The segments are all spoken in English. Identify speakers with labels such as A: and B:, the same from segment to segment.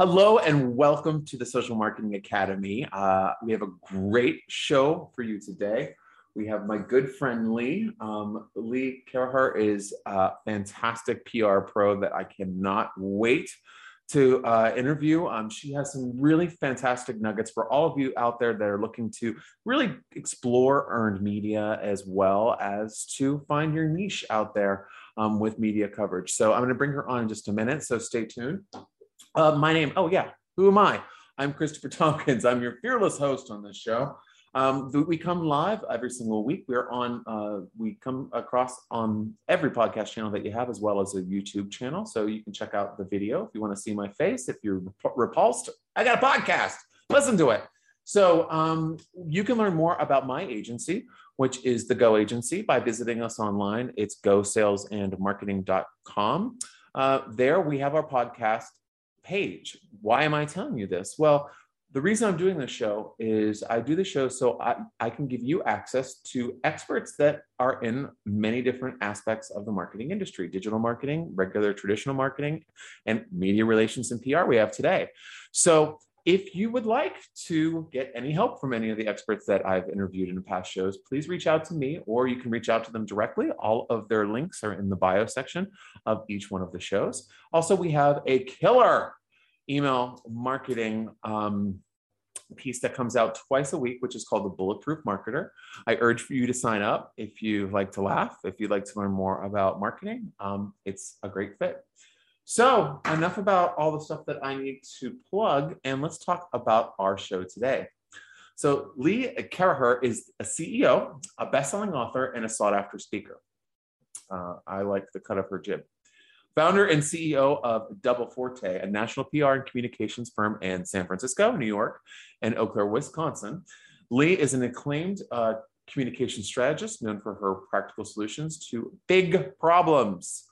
A: Hello and welcome to the Social Marketing Academy. Uh, we have a great show for you today. We have my good friend Lee. Um, Lee Caraher is a fantastic PR pro that I cannot wait to uh, interview. Um, she has some really fantastic nuggets for all of you out there that are looking to really explore earned media as well as to find your niche out there um, with media coverage. So I'm going to bring her on in just a minute. So stay tuned. Uh, my name, oh yeah, who am I? I'm Christopher Tompkins. I'm your fearless host on this show. Um, we come live every single week. We're on, uh, we come across on every podcast channel that you have, as well as a YouTube channel. So you can check out the video if you want to see my face. If you're repulsed, I got a podcast. Listen to it. So um, you can learn more about my agency, which is the Go Agency, by visiting us online. It's gosalesandmarketing.com. Uh, there we have our podcast page. Why am I telling you this? Well, the reason I'm doing this show is I do the show so I, I can give you access to experts that are in many different aspects of the marketing industry digital marketing, regular traditional marketing, and media relations and PR we have today. So if you would like to get any help from any of the experts that I've interviewed in past shows, please reach out to me or you can reach out to them directly. All of their links are in the bio section of each one of the shows. Also, we have a killer email marketing um, piece that comes out twice a week, which is called the Bulletproof Marketer. I urge for you to sign up if you like to laugh, if you'd like to learn more about marketing. Um, it's a great fit. So, enough about all the stuff that I need to plug, and let's talk about our show today. So, Lee Caraher is a CEO, a best-selling author, and a sought-after speaker. Uh, I like the cut of her jib founder and CEO of Double Forte, a national PR and communications firm in San Francisco, New York, and Eau Claire, Wisconsin. Lee is an acclaimed uh, communication strategist known for her practical solutions to big problems.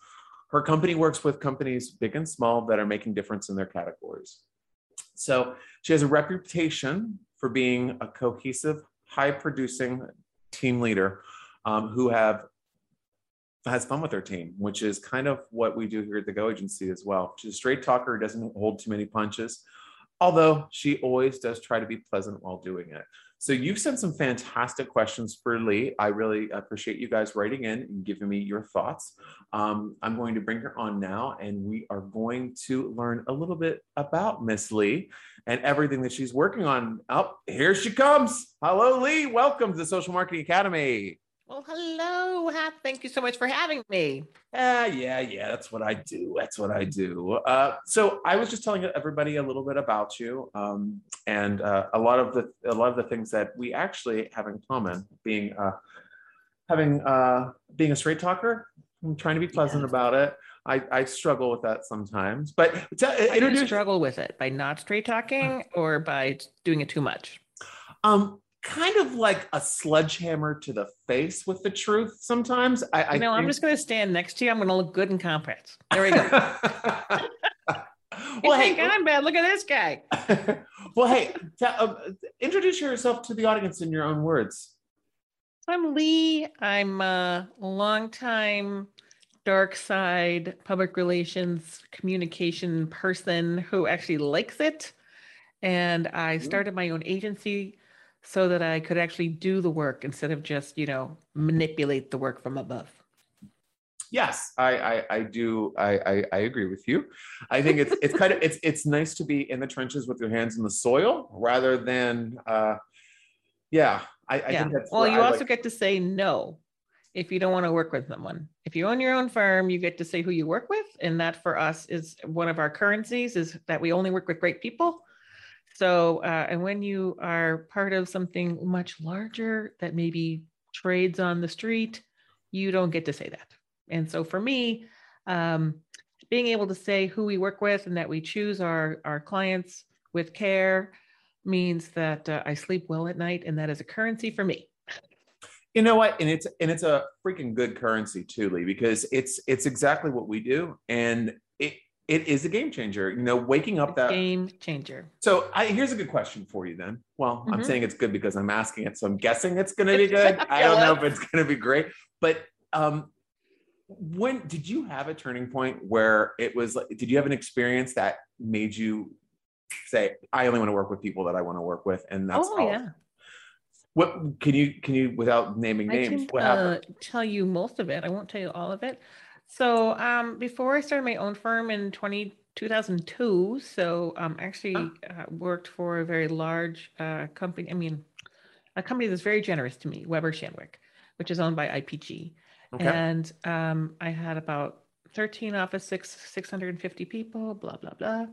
A: Her company works with companies big and small that are making difference in their categories. So she has a reputation for being a cohesive, high producing team leader um, who have has fun with her team, which is kind of what we do here at the Go Agency as well. She's a straight talker, doesn't hold too many punches, although she always does try to be pleasant while doing it. So you've sent some fantastic questions for Lee. I really appreciate you guys writing in and giving me your thoughts. Um, I'm going to bring her on now, and we are going to learn a little bit about Miss Lee and everything that she's working on. Oh, here she comes. Hello, Lee. Welcome to the Social Marketing Academy.
B: Well, hello. Thank you so much for having me.
A: Ah, uh, yeah, yeah, that's what I do. That's what I do. Uh, so I was just telling everybody a little bit about you, um, and uh, a lot of the a lot of the things that we actually have in common. Being uh, having uh, being a straight talker, I'm trying to be pleasant yeah. about it. I, I struggle with that sometimes, but
B: tell, I do struggle with it by not straight talking or by doing it too much.
A: Um, kind of like a sledgehammer to the face with the truth sometimes. I,
B: I think... I'm just going to stand next to you. I'm going to look good in confidence. There we go. well, hey, I'm bad. Look at this guy.
A: well, hey, t- uh, introduce yourself to the audience in your own words.
B: I'm Lee. I'm a long-time dark side public relations communication person who actually likes it. And I started my own agency so that I could actually do the work instead of just, you know, manipulate the work from above.
A: Yes, I, I, I do. I, I, I, agree with you. I think it's, it's kind of, it's, it's nice to be in the trenches with your hands in the soil rather than, uh, yeah, I, I
B: yeah.
A: think that's
B: well, you also like. get to say no if you don't want to work with someone. If you own your own firm, you get to say who you work with. And that for us is one of our currencies is that we only work with great people so, uh, and when you are part of something much larger that maybe trades on the street, you don't get to say that. And so for me, um, being able to say who we work with and that we choose our, our clients with care means that uh, I sleep well at night, and that is a currency for me.
A: You know what? And it's and it's a freaking good currency too, Lee, because it's it's exactly what we do, and it is a game changer. You know, waking up that
B: game changer.
A: So I, here's a good question for you then. Well, mm-hmm. I'm saying it's good because I'm asking it, so I'm guessing it's going to be good. I don't know if it's going to be great, but um, when did you have a turning point where it was like? Did you have an experience that made you say I only want to work with people that I want to work with, and that's
B: oh
A: all.
B: yeah.
A: What can you can you without naming
B: I
A: names?
B: can
A: what
B: uh, tell you most of it. I won't tell you all of it. So um, before I started my own firm in 20, 2002, so um, actually
A: Oh.
B: uh, worked for a very large uh, company. I mean, a company that's very generous to me, Weber Shandwick, which is owned by IPG.
A: Okay.
B: And um, I had about 13 office, six, 650 people, blah, blah, blah.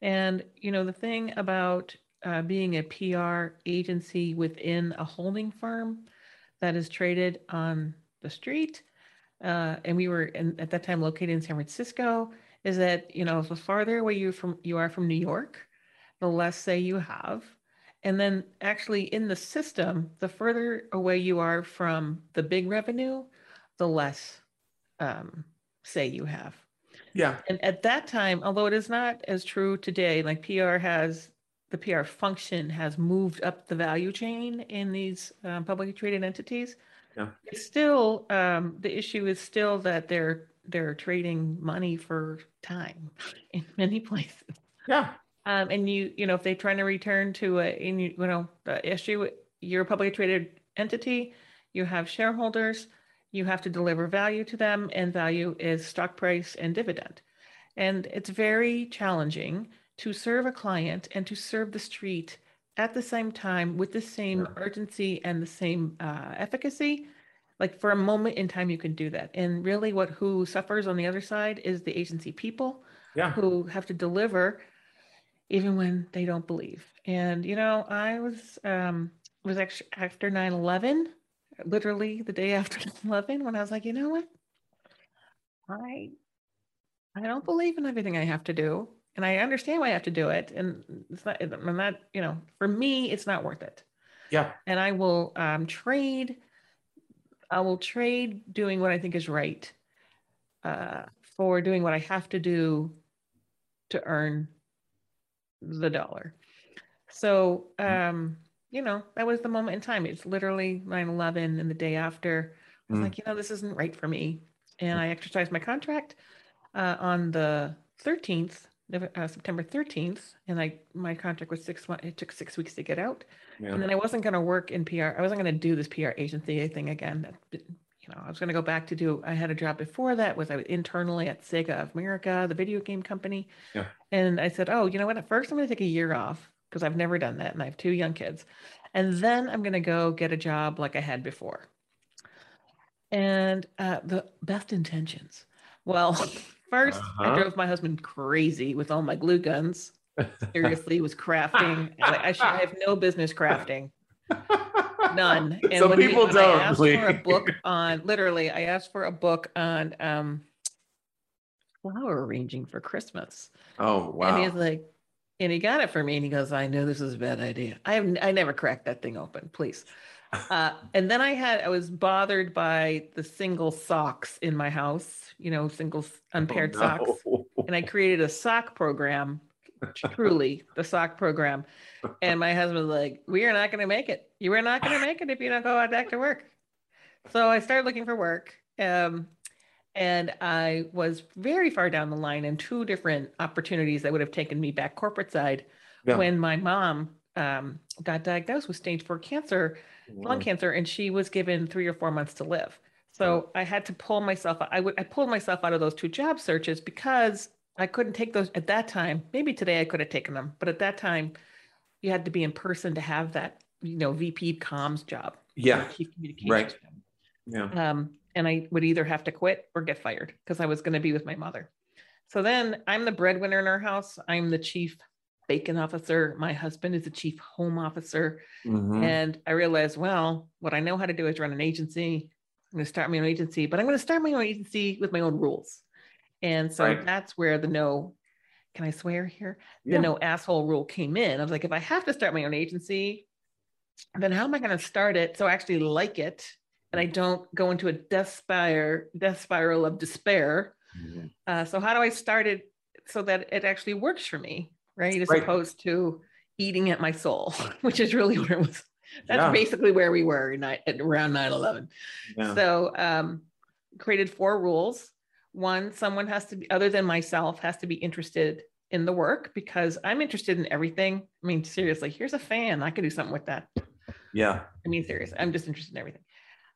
B: And, you know, the thing about uh, being a PR agency within a holding firm that is traded on the street, uh, and we were in, at that time located in San Francisco, is that, you know, the farther away you from you are from New York, the less say you have. And then actually in the system, the further away you are from the big revenue, the less um, say you have.
A: yeah.
B: And at that time, although it is not as true today, like PR has the PR function has moved up the value chain in these um, publicly traded entities.
A: Yeah.
B: It's still um, the issue is still that they're they're trading money for time in many places.
A: Yeah.
B: Um, and you, you know, if they're trying to return to a, in, you know, the issue, you're a publicly traded entity, you have shareholders, you have to deliver value to them, and value is stock price and dividend. And it's very challenging to serve a client and to serve the street at the same time with the same
A: Yeah.
B: urgency and the same uh, efficacy. Like for a moment in time, you can do that. And really, what who suffers on the other side is the agency people
A: Yeah.
B: who have to deliver even when they don't believe. And you know, I was um was actually after 9/11, literally the day after 9/11 when I was like, you know what? I I don't believe in everything I have to do. And I understand why I have to do it. And it's not I'm not, you know, for me, it's not worth it.
A: Yeah.
B: And I will um trade I will trade doing what I think is right uh, for doing what I have to do to earn the dollar. So, um, you know, that was the moment in time. It's literally 9 11 and the day after. I was
A: Mm.
B: like, you know, this isn't right for me. And I exercised my contract uh, on the 13th, Nov- uh, September 13th. And I, my contract was six months, it took six weeks to get out.
A: Yeah.
B: And then I wasn't going to work in PR. I wasn't going to do this PR agency thing again. You know, I was going to go back to do. I had a job before that. Was I was internally at Sega of America, the video game company.
A: Yeah.
B: And I said, oh, you know what? At first, I'm going to take a year off because I've never done that, and I have two young kids. And then I'm going to go get a job like I had before. And uh, the best intentions. Well, first
A: Uh-huh.
B: I drove my husband crazy with all my glue guns seriously was crafting. Like, I, should, I have no business crafting, none. And
A: Some
B: he-
A: people don't,
B: I asked for a book on literally, I asked for a book on um, flower arranging for Christmas,
A: oh wow.
B: and he's like, and he got it for me, and he goes, "I know this is a bad idea. I have I never cracked that thing open, please." Uh, and then I had I was bothered by the single socks in my house, you know, single unpaired
A: Oh,
B: socks and I created a sock program, truly the sock program. And my husband was like, "We are not going to make it. You are not going to make it if you don't go out back to work." So I started looking for work, um, and I was very far down the line in two different opportunities that would have taken me back corporate side
A: Yeah.
B: when my mom um, got diagnosed with stage four cancer lung cancer and she was given three or four months to live so i had to pull myself i would i pulled myself out of those two job searches because i couldn't take those at that time maybe today i could have taken them but at that time you had to be in person to have that you know vp comms job
A: Yeah.
B: chief communications
A: Right.
B: job.
A: Yeah.
B: um, and i would either have to quit or get fired because i was going to be with my mother so then i'm the breadwinner in our house i'm the chief bacon officer my husband is the chief home officer
A: Mhm.
B: and I realized, well, what I know how to do is run an agency. I'm going to start my own agency, but I'm going to start my own agency with my own rules. And so
A: Right.
B: that's where the no, can I swear here?
A: Yeah.
B: The no asshole rule came in. I was like, if I have to start my own agency, then how am I going to start it so I actually like it and I don't go into a death spiral, death spiral of despair?
A: Mhm.
B: Uh, so how do I start it so that it actually works for me, right? As
A: Right.
B: opposed to eating at my soul, which is really where it was. That's
A: Yeah.
B: basically where we were in, at around 9-11.
A: Yeah.
B: So um, created four rules. One, someone has to be, other than myself, has to be interested in the work because I'm interested in everything. I mean, seriously, here's a fan. I could do something with that.
A: Yeah.
B: I mean, serious. I'm just interested in everything.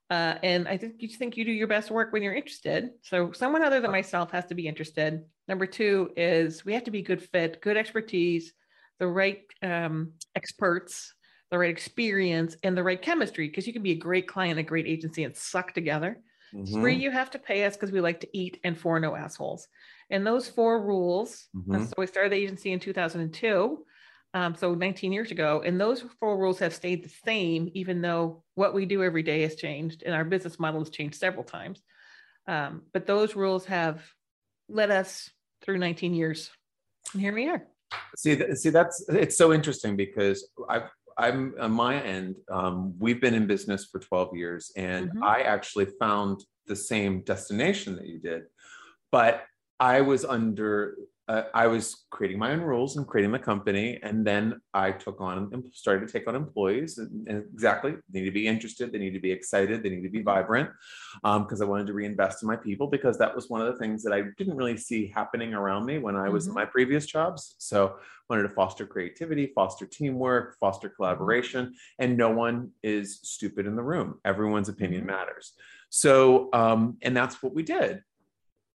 B: Uh, and I think you think you do your best work when you're interested. So someone other than myself has to be interested. Number two is we have to be good fit, good expertise, the right um, experts, the right experience, and the right chemistry. Because you can be a great client, a great agency, and suck together.
A: Mhm.
B: Three, you have to pay us because we like to eat, and four, no assholes. And those four rules.
A: Mhm.
B: So we started the agency in 2002. Um, so 19 years ago, and those four rules have stayed the same, even though what we do every day has changed and our business model has changed several times. Um, but those rules have let us through 19 years. And here we are.
A: See, th- see, that's it's so interesting because I've I'm on my end. Um, we've been in business for 12 years, and
B: Mhm.
A: I actually found the same destination that you did, but I was under. Uh, I was creating my own rules and creating the company, and then I took on and started to take on employees. And, and exactly, they need to be interested, they need to be excited, they need to be vibrant, because I wanted to reinvest in my people because that was one of the things that I didn't really see happening around me when I was in
B: Mhm.
A: my previous jobs. So wanted to foster creativity, foster teamwork, foster collaboration, and no one is stupid in the room. Everyone's opinion
B: Mhm.
A: matters. So, um, and that's what we did.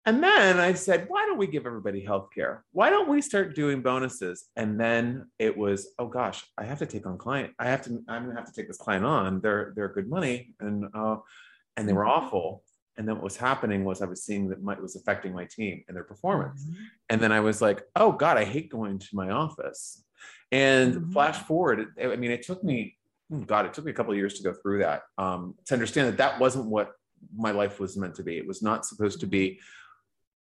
A: And then I said, why don't we give everybody healthcare? Why don't we start doing bonuses? And then it was, oh gosh, I have to take on client. I have to, I'm gonna have to take this client on. They're they're good money, and uh, and they were
B: Mhm.
A: awful. And then what was happening was I was seeing that my, it was affecting my team and their performance.
B: Mhm.
A: And then I was like, oh God, I hate going to my office. And
B: Mhm.
A: flash forward, I mean, it took me, oh God, it took me a couple of years to go through that um, to understand that that wasn't what my life was meant to be. It was not supposed to be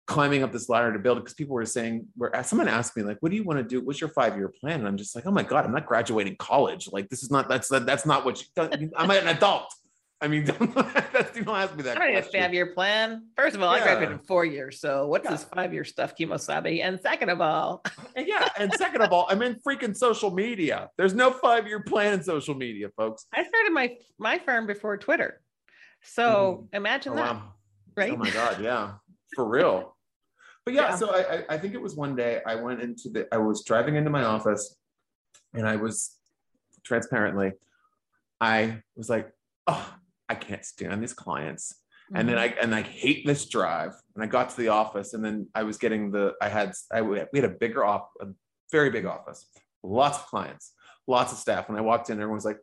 A: climbing up this ladder to build because people were saying, where someone asked me, like, what do you want to do? What's your five year plan? And I'm just like, oh my God, I'm not graduating college. Like, this is not, that's, that's not what you, I'm an adult. I mean, don't, that's, don't ask me that.
B: I don't a
A: question.
B: five year plan. First of all, I graduated in four years. So what's
A: Yeah.
B: this five year stuff, Kimosabe? And second of all,
A: yeah, and second of all, I'm in freaking social media. There's no five year plan in social media, folks.
B: I started my my firm before Twitter. So mm-hmm. imagine
A: Oh,
B: that,
A: wow.
B: right?
A: Oh my god, yeah, for real. But yeah,
B: Yeah.
A: so I, I I think it was one day I went into the I was driving into my office, and I was transparently, I was like, oh, I can't stand these clients. and then I and I hate this drive. And I got to the office, and then I was getting the I had I we had a bigger off a very big office, lots of clients, lots of staff. When I walked in, everyone was like,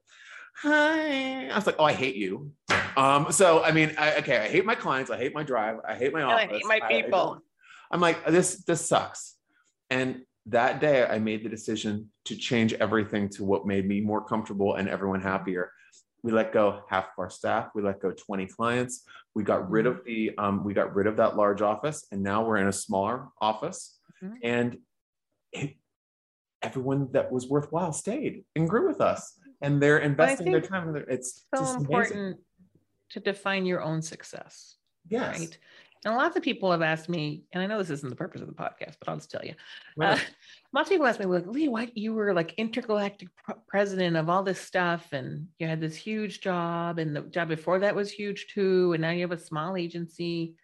A: "Hi." I was like, "Oh, I hate you." Um, so I mean, I, okay, I hate my clients, I hate my drive, I hate my
B: And I hate my people.
A: I'm like, this this sucks. And that day, I made the decision to change everything to what made me more comfortable and everyone happier we let go half of our staff we let go 20 clients we got rid of the um, we got rid of that large office and now we're in a smaller office
B: Mhm.
A: and it, everyone that was worthwhile stayed and grew with us and they're investing their time it's
B: so
A: just amazing.
B: important to define your own success.
A: yes
B: Right. And lots of people have asked me, and I know this isn't the purpose of the podcast, but I'll just tell you.
A: Right.
B: Uh, lots of people ask me, like, Lee, why you were like intergalactic pr- president of all this stuff, and you had this huge job, and the job before that was huge too, and now you have a small agency,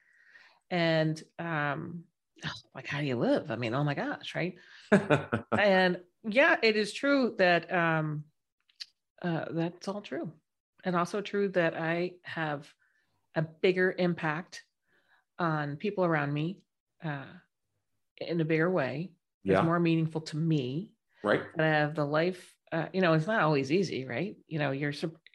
B: and um, like, how do you live? I mean, oh my gosh, right? and yeah, it is true that um, uh, that's all true, and also true that I have a bigger impact on people around me uh, in a bigger way. It's
A: yeah
B: more meaningful to me.
A: right
B: That I have the life. Uh, you know, it's not always easy, right? You know, you're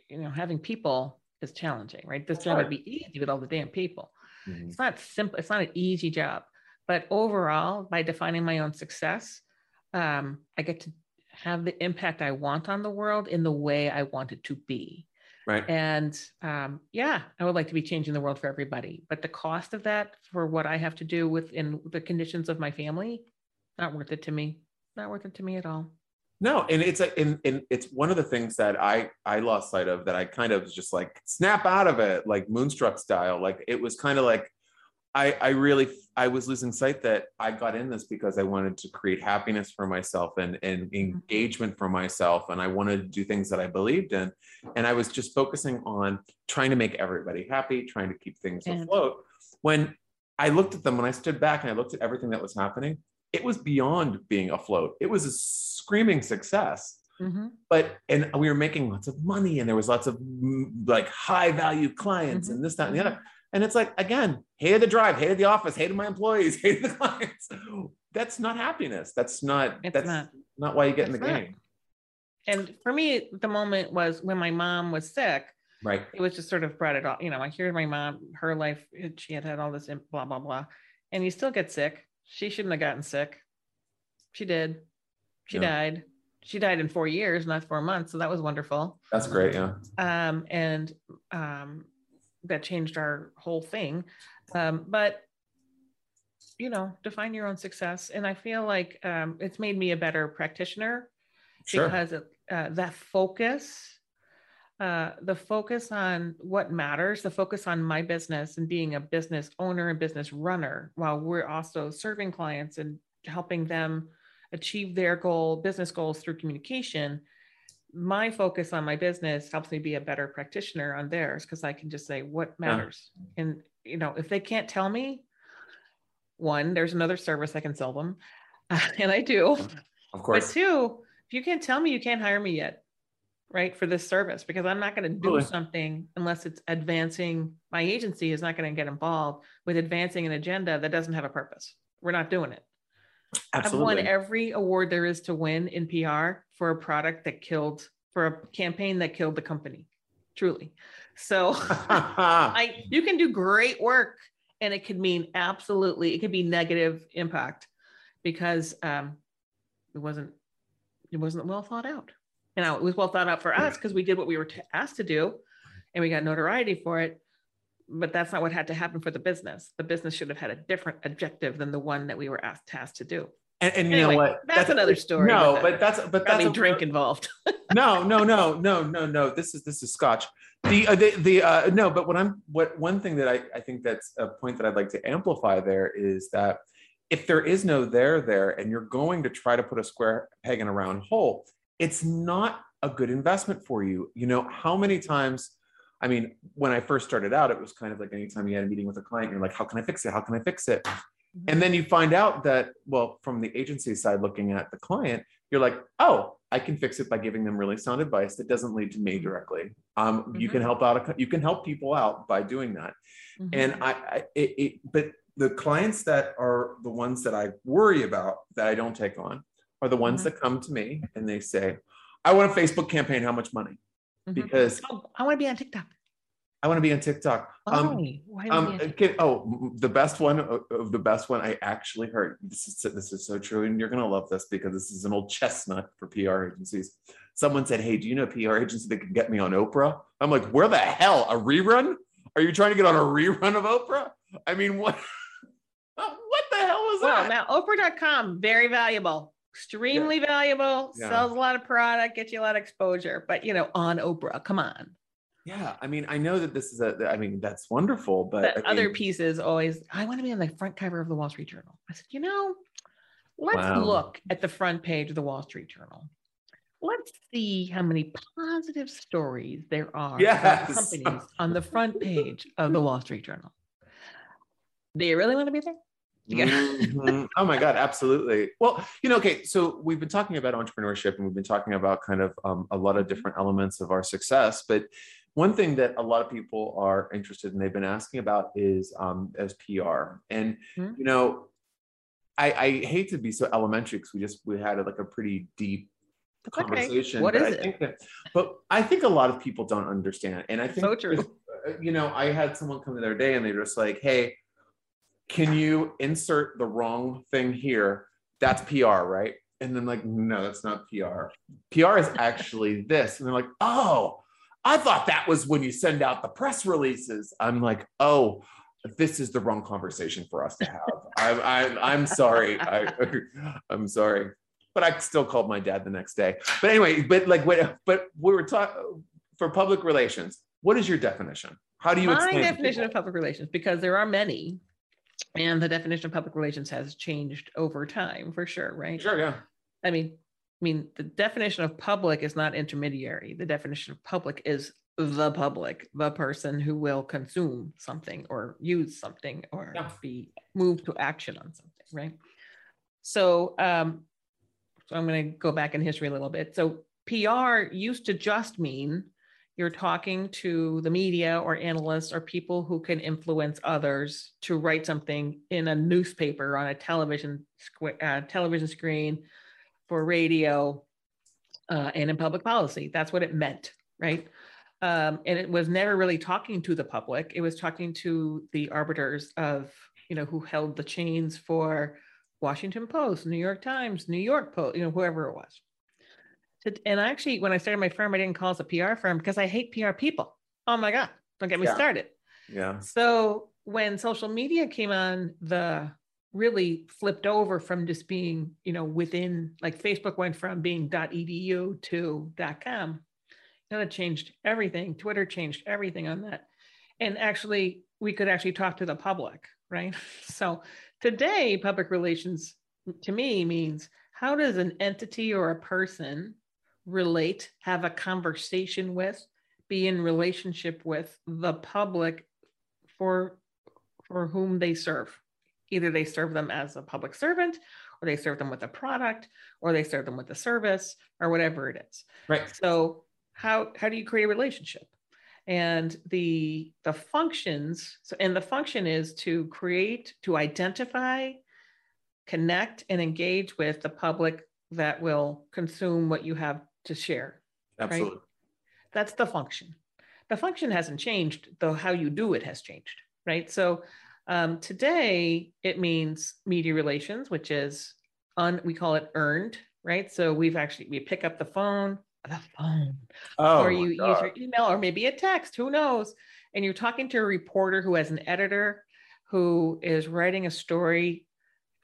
B: you know having people is challenging, right? This
A: That's
B: job
A: right.
B: would be easy with all the damn people
A: Mhm.
B: it's not simple it's not an easy job but overall by defining my own success um, i get to have the impact i want on the world in the way i want it to be
A: right
B: and um, yeah i would like to be changing the world for everybody but the cost of that for what i have to do within the conditions of my family not worth it to me not worth it to me at all
A: No, and it's a, and, and it's one of the things that I I lost sight of that I kind of was just like snap out of it, like Moonstruck style. Like it was kind of like I I really I was losing sight that I got in this because I wanted to create happiness for myself and and engagement for myself, and I wanted to do things that I believed in, and I was just focusing on trying to make everybody happy, trying to keep things afloat. When I looked at them, when I stood back and I looked at everything that was happening, it was beyond being afloat. It was a screaming success.
B: Mhm.
A: But and we were making lots of money, and there was lots of like high value clients,
B: Mhm.
A: and this, that, and the other. And it's like again, hated the drive, hated the office, hated my employees, hated the clients. That's not happiness. That's not.
B: It's
A: that's
B: not.
A: not why you get in the
B: not.
A: game,
B: And for me, the moment was when my mom was sick.
A: right?
B: It was just sort of brought it all. You know, I hear my mom, her life, she had had all this, blah blah blah, and you still get sick. She shouldn't have gotten sick. She did. She
A: Yeah.
B: died. She died in four years, not four months. So that was wonderful.
A: That's great. Yeah.
B: um, and um, that changed our whole thing. Um, but you know, define your own success, and I feel like um, it's made me a better practitioner
A: Sure.
B: because of, uh, that focus. Uh, the focus on what matters, the focus on my business and being a business owner and business runner, while we're also serving clients and helping them achieve their goal, business goals through communication my focus on my business helps me be a better practitioner on theirs because I can just say what matters. And you know, if they can't tell me, one, there's another service I can sell them, and I do.
A: Of course.
B: But two, if you can't tell me, you can't hire me yet, right? For this service, because I'm not going to do
A: Totally.
B: something unless it's advancing. My agency is not going to get involved with advancing an agenda that doesn't have a purpose. We're not doing it.
A: Absolutely.
B: I've won every award there is to win in PR for a product that killed, for a campaign that killed the company, truly. So I, you can do great work, and it could mean absolutely, it could be negative impact because um, it wasn't, it wasn't well thought out. You know, it was well thought out for us because we did what we were t- asked to do, and we got notoriety for it. But that's not what had to happen for the business. The business should have had a different objective than the one that we were asked tasked to do.
A: And, and you
B: Anyway,
A: know what?
B: that's another story
A: No, but that's but that's a-
B: drink involved.
A: no, no, no, no, no, no. This is this is scotch. The uh, the, the uh, no, but what I'm what one thing that I, I think that's a point that I'd like to amplify there is that if there is no there there and you're going to try to put a square peg in a round hole, it's not a good investment for you. You know, how many times I mean, when I first started out, it was kind of like anytime you had a meeting with a client, you're like, how can I fix it? How can I fix it? And then you find out that, well, from the agency side, looking at the client, you're like, oh, I can fix it by giving them really sound advice that doesn't lead to me directly. Um, You can help out, a, you can help people out by doing that.
B: Mhm.
A: And I, I it, it, but the clients that are the ones that I worry about that I don't take on are the ones
B: Mhm.
A: that come to me and they say, I want a Facebook campaign. How much money? Because
B: Oh, I want to be on TikTok.
A: I want to be on TikTok. Um,
B: Why? Why
A: um,
B: to-
A: okay, oh, the best one of the best one I actually heard. This is this is so true, and you're gonna love this because this is an old chestnut for PR agencies. Someone said, "Hey, do you know a PR agency that can get me on Oprah?" I'm like, "Where the hell? A rerun? Are you trying to get on a rerun of Oprah? I mean, what? what the hell was
B: well,
A: that?"
B: now Oprah.com, very valuable, extremely valuable,
A: Yeah.
B: sells a lot of product, gets you a lot of exposure. But you know, on Oprah, come on.
A: Yeah, I mean, I know that this is a. I mean, that's wonderful, but
B: The
A: I
B: other pieces always, I want to be on the front cover of the Wall Street Journal. I said, you know, let's
A: Wow.
B: look at the front page of the Wall Street Journal. Let's see how many positive stories there are about companies on the front page of the Wall Street Journal. Do you really want to be there? Got-
A: Mhm. oh my god absolutely well you know okay so we've been talking about entrepreneurship and we've been talking about kind of um, a lot of different elements of our success but one thing that a lot of people are interested in they've been asking about is um, as pr and
B: Mhm.
A: you know I, I hate to be so elementary because we just we had like a pretty deep
B: okay.
A: conversation
B: What
A: but
B: is
A: I
B: it?
A: think that but i think a lot of people don't understand and i think
B: So true.
A: uh, you know, I had someone come the other day and they were just like, hey, can you insert the wrong thing here? That's PR, right? And then like, no, that's not PR. PR is actually this. And they're like, oh, I thought that was when you send out the press releases. I'm like, oh, this is the wrong conversation for us to have. I, I, I'm sorry. I, I'm sorry. But I still called my dad the next day. But anyway, but like, what, but we were talking for public relations. What is your definition? How do you
B: My definition of public relations, because there are many, and the definition of public relations has changed over time for sure, right?
A: Sure, yeah.
B: I mean, mean, the definition of public is not intermediary. The definition of public is the public, the person who will consume something or use something or
A: Yeah.
B: be moved to action on something, right? So, um, so I'm going to go back in history a little bit. So PR used to just mean you're talking to the media or analysts or people who can influence others to write something in a newspaper on a television uh, television screen for radio uh, and in public policy that's what it meant right um, and it was never really talking to the public it was talking to the arbiters of you know who held the chains for washington post new york times new york post you know whoever it was and actually, when I started my firm, I didn't call it a PR firm because I hate PR people. Oh my God, don't get me
A: Yeah.
B: started.
A: Yeah.
B: So when social media came on, the really flipped over from just being, you know, within like Facebook went from being .edu to .com. And it changed everything. Twitter changed everything on that. And actually, we could actually talk to the public, right? So today, public relations to me means how does an entity or a person relate, have a conversation with, be in relationship with the public for for whom they serve. Either they serve them as a public servant, or they serve them with a product, or they serve them with a service, or whatever it is.
A: Right.
B: So how how do you create a relationship? And the the functions, so and the function is to create, to identify, connect, and engage with the public that will consume what you have to share.
A: Absolutely.
B: That's the function. The function hasn't changed, though how you do it has changed, right? So um, today it means media relations, which is un, we call it earned, right? So we've actually we pick up the phone, the phone,
A: Oh,
B: or you use your email or maybe a text, who knows? And you're talking to a reporter who has an editor who is writing a story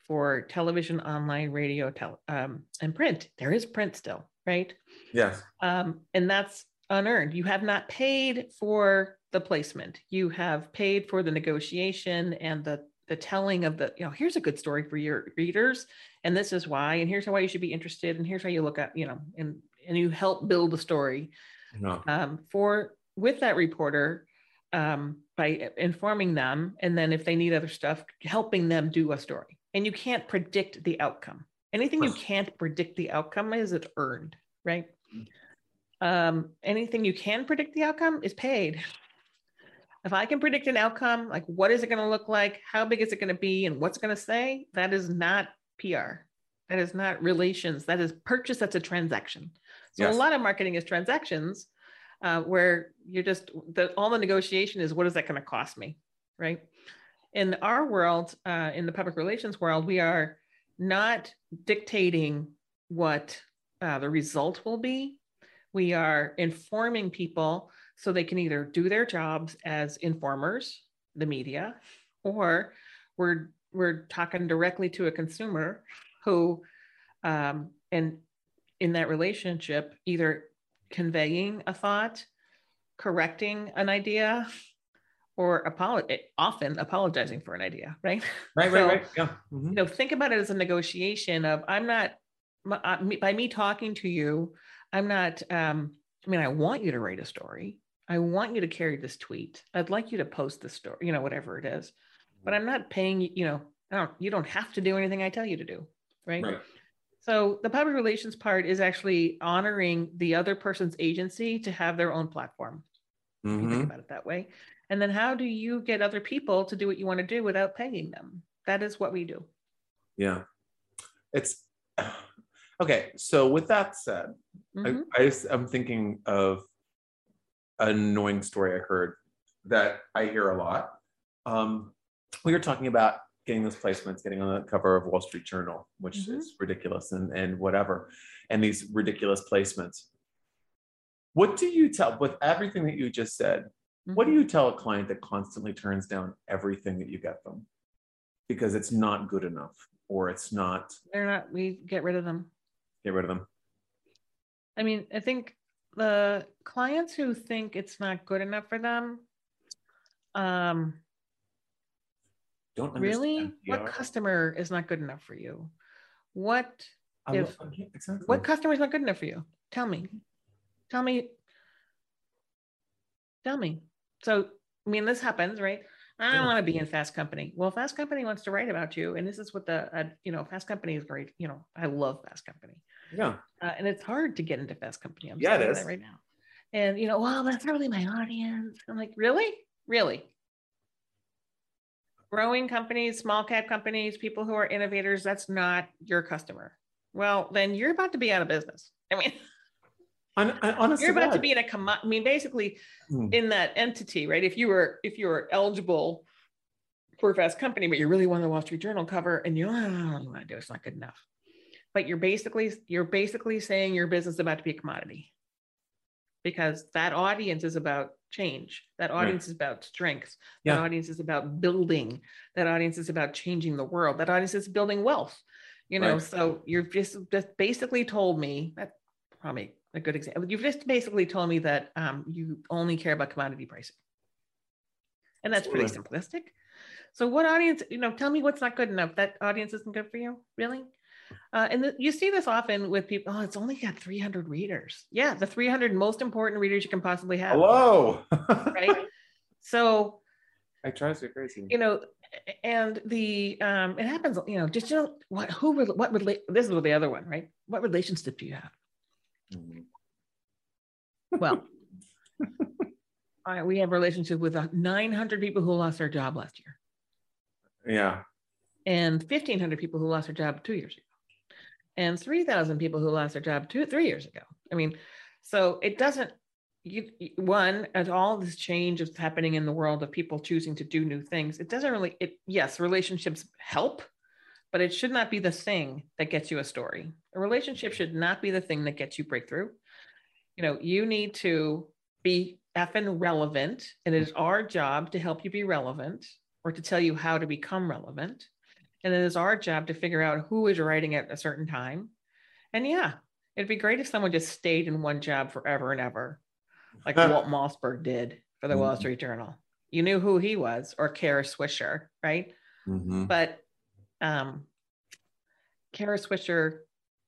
B: for television, online, radio, tel- um, and print. There is print still, right?
A: Yes.
B: um, and that's unearned. You have not paid for the placement. You have paid for the negotiation and the the telling of the you know here's a good story for your readers and this is why and here's why you should be interested and here's how you look at you know and and you help build the story.
A: No.
B: um, for with that reporter um, by informing them and then if they need other stuff helping them do a story. And you can't predict the outcome. Anything you can't predict the outcome is it's earned right? Um, anything you can predict the outcome is paid if i can predict an outcome like what is it going to look like? How big is it going to be? And what's going to say? That is not pr that is not relations. That is purchase that's a transaction. So
A: Yes.
B: a lot of marketing is transactions uh, where you're just the all the negotiation is what is that going to cost me right? In our world uh, in the public relations world we are not dictating what uh, the result will be. We are informing people so they can either do their jobs as informers the media or we're we're talking directly to a consumer who um, and in that relationship either conveying a thought correcting an idea or apolo- often apologizing for an idea right
A: Right. Right.
B: So-
A: right. Yeah. Mhm.
B: you know think about it as a negotiation of i'm not uh, me- by me talking to you i'm not um i mean i want you to write a story i want you to carry this tweet i'd like you to post this story you know whatever it is but i'm not paying you you know I don't, you don't have to do anything i tell you to do right
A: Right.
B: so the public relations part is actually honoring the other person's agency to have their own platform if you think about it that way and then how do you get other people to do what you want to do without paying them that is what we do
A: Yeah. It's okay. So with that said,
B: Mhm.
A: I, I I'm thinking of annoying story I heard that I hear a lot. Um, we were talking about getting those placements, getting on the cover of Wall Street Journal, which
B: Mhm.
A: is ridiculous and, and whatever, and these ridiculous placements. What do you tell, with everything that you just said, what do
B: Mhm.
A: you tell a client that constantly turns down everything that you get them because it's not good enough or it's not,
B: They're not, we get rid of them.
A: get rid of them?
B: I mean, I think the clients who think it's not good enough for them, um,
A: Don't
B: really, what customer is not good enough for you? What,
A: I
B: if-
A: exactly.
B: what customer is not good enough for you? Tell me. Tell me. Tell me. So, I mean, this happens, right? I don't want to be in Fast Company. Well, Fast Company wants to write about you, and this is what the uh, you know Fast Company is great. You know, I love Fast Company.
A: Yeah.
B: Uh, and it's hard to get into Fast Company. I'm
A: Yeah, it
B: saying
A: is.
B: right now. And you know, well, that's not really my audience. I'm like, really, really. Growing companies, small cap companies, people who are innovators, that's not your customer. Well, then you're about to be out of business. I mean,
A: honest
B: you're about to be in a commo- I mean, basically,
A: Hmm.
B: in that entity, right? If you were if you were eligible for a fast company, but you really want the Wall Street Journal cover, and you "Oh, I don't want to do it, it's not good enough. But you're basically you're basically saying your business is about to be a commodity because that audience is about change. That
A: Right.
B: audience is about strengths.
A: Yeah.
B: That audience is about building. That audience is about changing the world. That audience is building wealth. You know,
A: Right.
B: so you've just just basically told me that probably a good example. You've just basically told me that um, you only care about commodity pricing, and that's pretty simplistic. So, what audience? You know, tell me what's not good enough. That audience isn't good for you, really. Uh, and th- you see this often with people. Oh, it's only got 300 readers. Yeah, the 300 most important readers you can possibly have.
A: Hello.
B: Right. So
A: I drives me crazy.
B: you know and the um it happens you know just you know what who what relate this is the other one right what relationship do you have
A: Mhm.
B: well I, we have relationship with uh, 900 people who lost their job last year
A: Yeah.
B: and 1500 people who lost their job two years ago and 3000 people who lost their job two three years ago. I mean so it doesn't you one as all this change is happening in the world of people choosing to do new things it doesn't really it yes relationships help but it should not be the thing that gets you a story. A relationship should not be the thing that gets you breakthrough. You know you need to be effing relevant and it is our job to help you be relevant or to tell you how to become relevant and then it is our job to figure out who is writing at a certain time and yeah it'd be great if someone just stayed in one job forever and ever like walt mossberg did for the wall
A: Mhm.
B: street journal you knew who he was or kara swisher right
A: Mhm.
B: but um Kara Swisher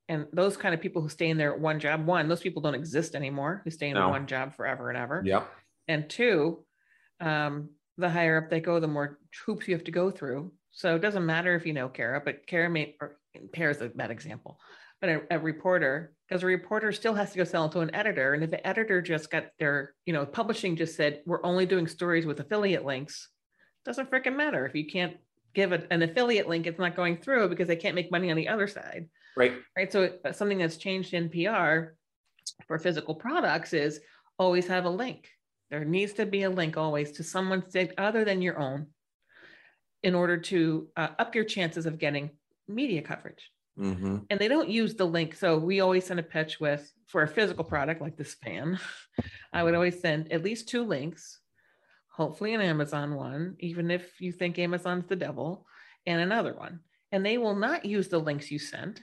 B: and those kind of people who stay in their one job, one, those people don't exist anymore, who stay in
A: No.
B: one job forever and ever.
A: Yep.
B: And two, um, the higher up they go, the more hoops you have to go through. So it doesn't matter if you know Kara, but Kara may, or Kara's a bad example, but a, a reporter, because a reporter still has to go sell it to an editor. And if the editor just got their, you know, publishing just said, we're only doing stories with affiliate links, doesn't freaking matter. If you can't give it an affiliate link, it's not going through because they can't make money on the other side
A: Right.
B: right? So uh, something that's changed in PR for physical products is always have a link. There needs to be a link always to someone's site other than your own in order to uh, up your chances of getting media coverage.
A: hmm
B: And they don't use the link. So we always send a pitch with for a physical product like this fan. I would always send at least two links, hopefully an Amazon one, even if you think Amazon's the devil, and another one. And they will not use the links you sent.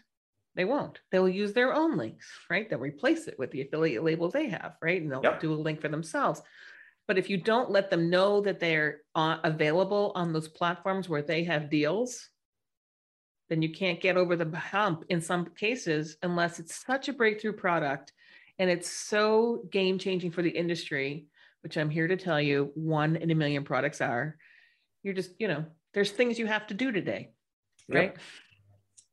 B: They won't. They'll use their own links, right? They'll replace it with the affiliate label they have, right? And they'll
A: Yep.
B: do a link for themselves. But if you don't let them know that they're uh, available on those platforms where they have deals, then you can't get over the hump in some cases unless it's such a breakthrough product and it's so game changing for the industry, which I'm here to tell you one in a million products are. You're just, you know, there's things you have to do today, right?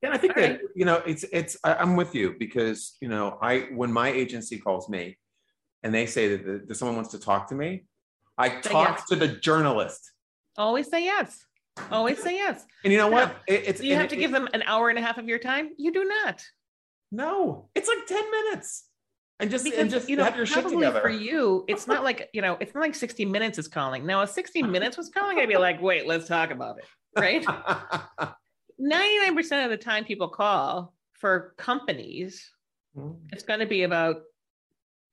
A: Yeah, I think
B: All
A: that
B: right.
A: you know it's it's I'm with you because you know I when my agency calls me and they say that, the, that someone wants to talk to me, I
B: Say
A: talk
B: yes.
A: to the journalist.
B: Always say yes. Always say yes.
A: And you know what? It, it's
B: Do you have to
A: it-
B: give them an hour and a half of your time? You do not.
A: no. It's like ten minutes, and just
B: Because
A: and just
B: you know,
A: have your shit together.
B: for you, it's not like you know, it's not like 60 minutes is calling. Now, if 60 minutes was calling, I'd be like, wait, let's talk about it. Right. 99% of the time people call for companies, mm-hmm. it's going to be about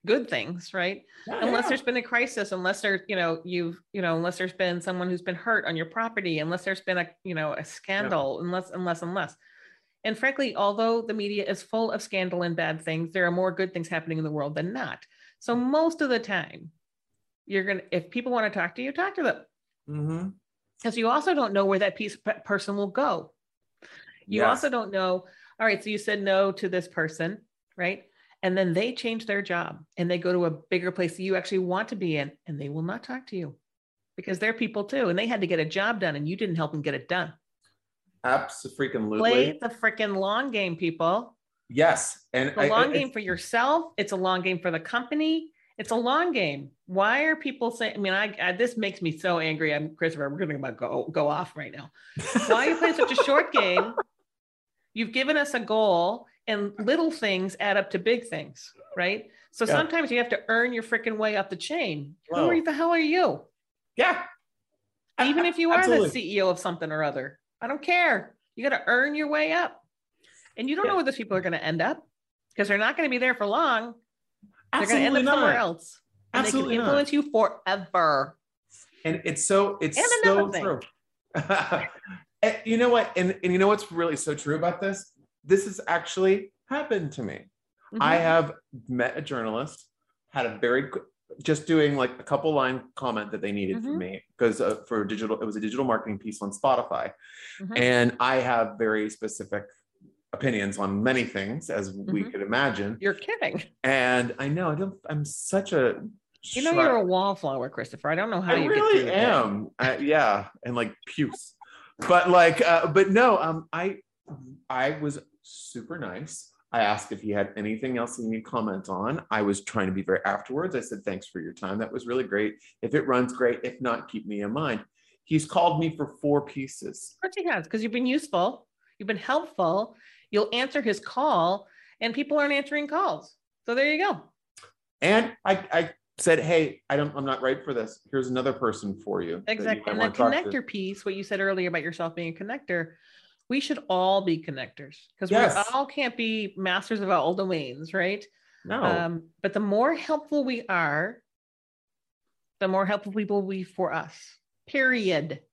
B: good things, right?
A: Yeah,
B: Unless
A: yeah.
B: there's been a crisis, unless there's, you know, you've, you know, unless there's been someone who's been hurt on your property, unless there's been a, you know, a scandal, unless, unless, unless. And frankly, although the media is full of scandal and bad things, there are more good things happening in the world than not. So mm-hmm. most of the time, you're going to, if people want to talk to you, talk to them
A: mm-hmm.
B: because you also don't know where that piece person will go. You
A: Yes.
B: also don't know. All right, so you said no to this person, right? And then they change their job and they go to a bigger place that you actually want to be in, and they will not talk to you. because they're people too, and they had to get a job done, and you didn't help them get it done.
A: Absolutely.
B: Play the freaking long game, people.
A: Yes, and
B: It's a long game for yourself. It's a long game for the company. It's a long game. Why are people saying? I mean, I, I this makes me so angry. I'm Christopher. We're going to go go off right now. Why are you playing such a short game? You've given us a goal, and little things add up to big things, right? So
A: Yeah.
B: sometimes you have to earn your freaking way up the chain. Who are you, the hell are you?
A: yeah.
B: Even if you are
A: Absolutely.
B: the CEO of something or other, I don't care. You got to earn your way up, and you don't
A: Yeah.
B: know where those people are going to end up because they're not going to be there for long. They're going to end
A: Absolutely
B: up somewhere else. And
A: Absolutely
B: they can
A: not.
B: influence you forever.
A: And it's so it's so
B: thing.
A: true. You know what? And, and you know what's really so true about this? This has actually happened to me. I
B: Mhm.
A: have met a journalist, had a very just doing like a couple line comment that they needed from
B: Mhm.
A: me because uh, for digital, it was a digital marketing piece on Spotify,
B: Mhm.
A: and I have very specific opinions on many things, as we
B: Mhm.
A: could imagine.
B: You're kidding.
A: And I know I don't. I'm such a.
B: You know you're a wallflower, Christopher. I don't know how
A: I
B: you
A: really
B: get through the
A: am. Uh, yeah, and like puce. But like, uh, but no. Um, I I was super nice. I asked if he had anything else he needed to comment on. I was trying to be very afterwards. I said, thanks for your time. That was really great. If it runs great, if not, keep me in mind. He's called me for four pieces.
B: Of course he has, because you've been useful, you've been helpful, you'll answer his call, and people aren't answering calls. So there you go.
A: And I, I said, hey, I don't, I'm not right for this. Here's another person for you. that you
B: Exactly. And the
A: wanna talk to."
B: connector piece, what you said earlier about yourself being a connector, we should all be connectors because
A: Yes.
B: we all can't be masters of all domains, right?
A: No.
B: Um, but the more helpful we are, the more helpful people will be for us. Period.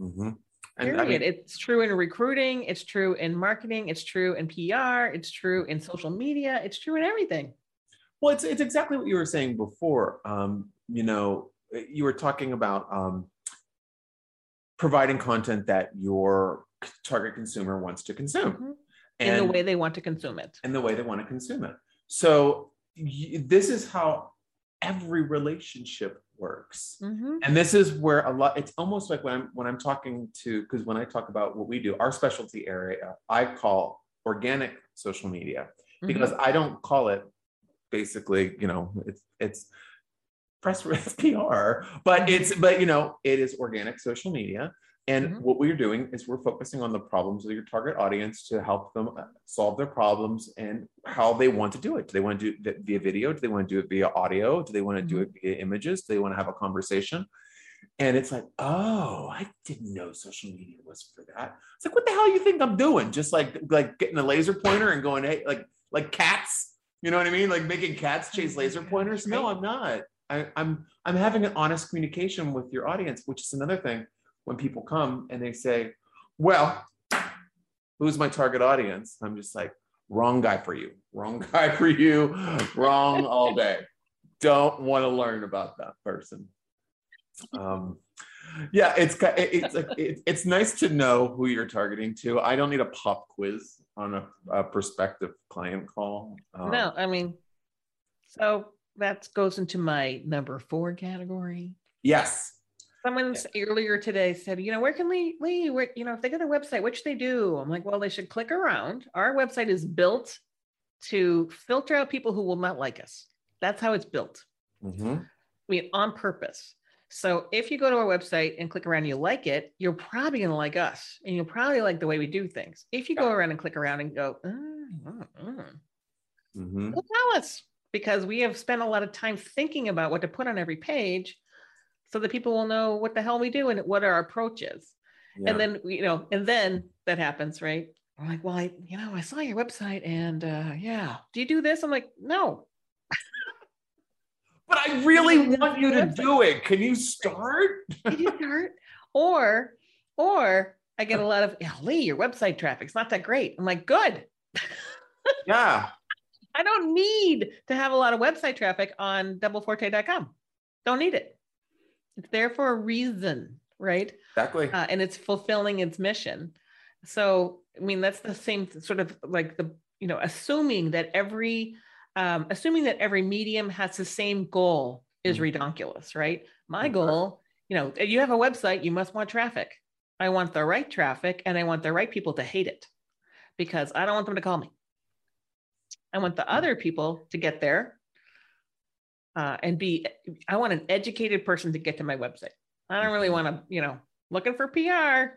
A: Mhm.
B: Period.
A: I mean,
B: it's true in recruiting, it's true in marketing, it's true in PR, it's true in social media, it's true in everything.
A: Well, it's it's exactly what you were saying before. Um, you know, you were talking about um, providing content that your target consumer wants to consume,
B: Mhm.
A: and
B: in the way they want to consume it.
A: and the way they want to consume it. So y- this is how every relationship works.
B: Mhm.
A: And this is where a lot. It's almost like when I'm when I'm talking to because when I talk about what we do, our specialty area, I call organic social media
B: Mhm.
A: because I don't call it basically, you know, it's it's press PR, but it's but you know, it is organic social media. And
B: Mhm.
A: what we're doing is we're focusing on the problems of your target audience to help them uh, solve their problems and how they want to do it. Do they want to do it via video? Do they want to do it via audio? Do they want to do it via images? Do they want to have a conversation? And it's like, oh, I didn't know social media was for that. It's like, what the hell you think I'm doing? Just like like getting a laser pointer and going, hey, like like cats. You know what I mean? Like making cats chase laser pointers. No, I'm not. I, I'm I'm having an honest communication with your audience, which is another thing. When people come and they say, "Well, who's my target audience?" I'm just like, "Wrong guy for you. Wrong guy for you. Wrong all day. Don't want to learn about that person." Um, yeah, it's it's like it's nice to know who you're targeting to. I don't need a pop quiz on a, a prospective client call. Um,
B: no, I mean, so that goes into my number four category.
A: Yes.
B: Someone s- earlier today said, you know, where can Lee, Lee, where, you know, if they got a website, what should they do? I'm like, well, they should click around. Our website is built to filter out people who will not like us. That's how it's built.
A: Mhm.
B: I mean, on purpose. So if you go to our website and click around, and you like it, you're probably going to like us, and you'll probably like the way we do things. If you go around and click around and go, mm, mm, mm,
A: Mhm.
B: tell us because we have spent a lot of time thinking about what to put on every page, so that people will know what the hell we do and what our approach is.
A: Yeah.
B: And then you know, and then that happens, right? I'm like, well, I, you know, I saw your website, and uh, yeah, do you do this? I'm like, no,
A: but I really want you to
B: website.
A: do it. Can you start?
B: Can you start? or, or I get a lot of, yeah, Lee, your website traffic's not that great. I'm like, good.
A: yeah.
B: I don't need to have a lot of website traffic on doubleforte.com. Don't need it. It's there for a reason, right?
A: Exactly.
B: Uh, and it's fulfilling its mission. So, I mean, that's the same sort of like the, you know, assuming that every, um, assuming that every medium has the same goal is
A: Mhm.
B: redonkulous, right? My
A: Mhm.
B: goal you know, you have a website, you must want traffic. I want the right traffic and I want the right people to hate it because I don't want them to call me. I want the other people to get there uh, and be, I want an educated person to get to my website. I don't really want to, you know, looking for PR.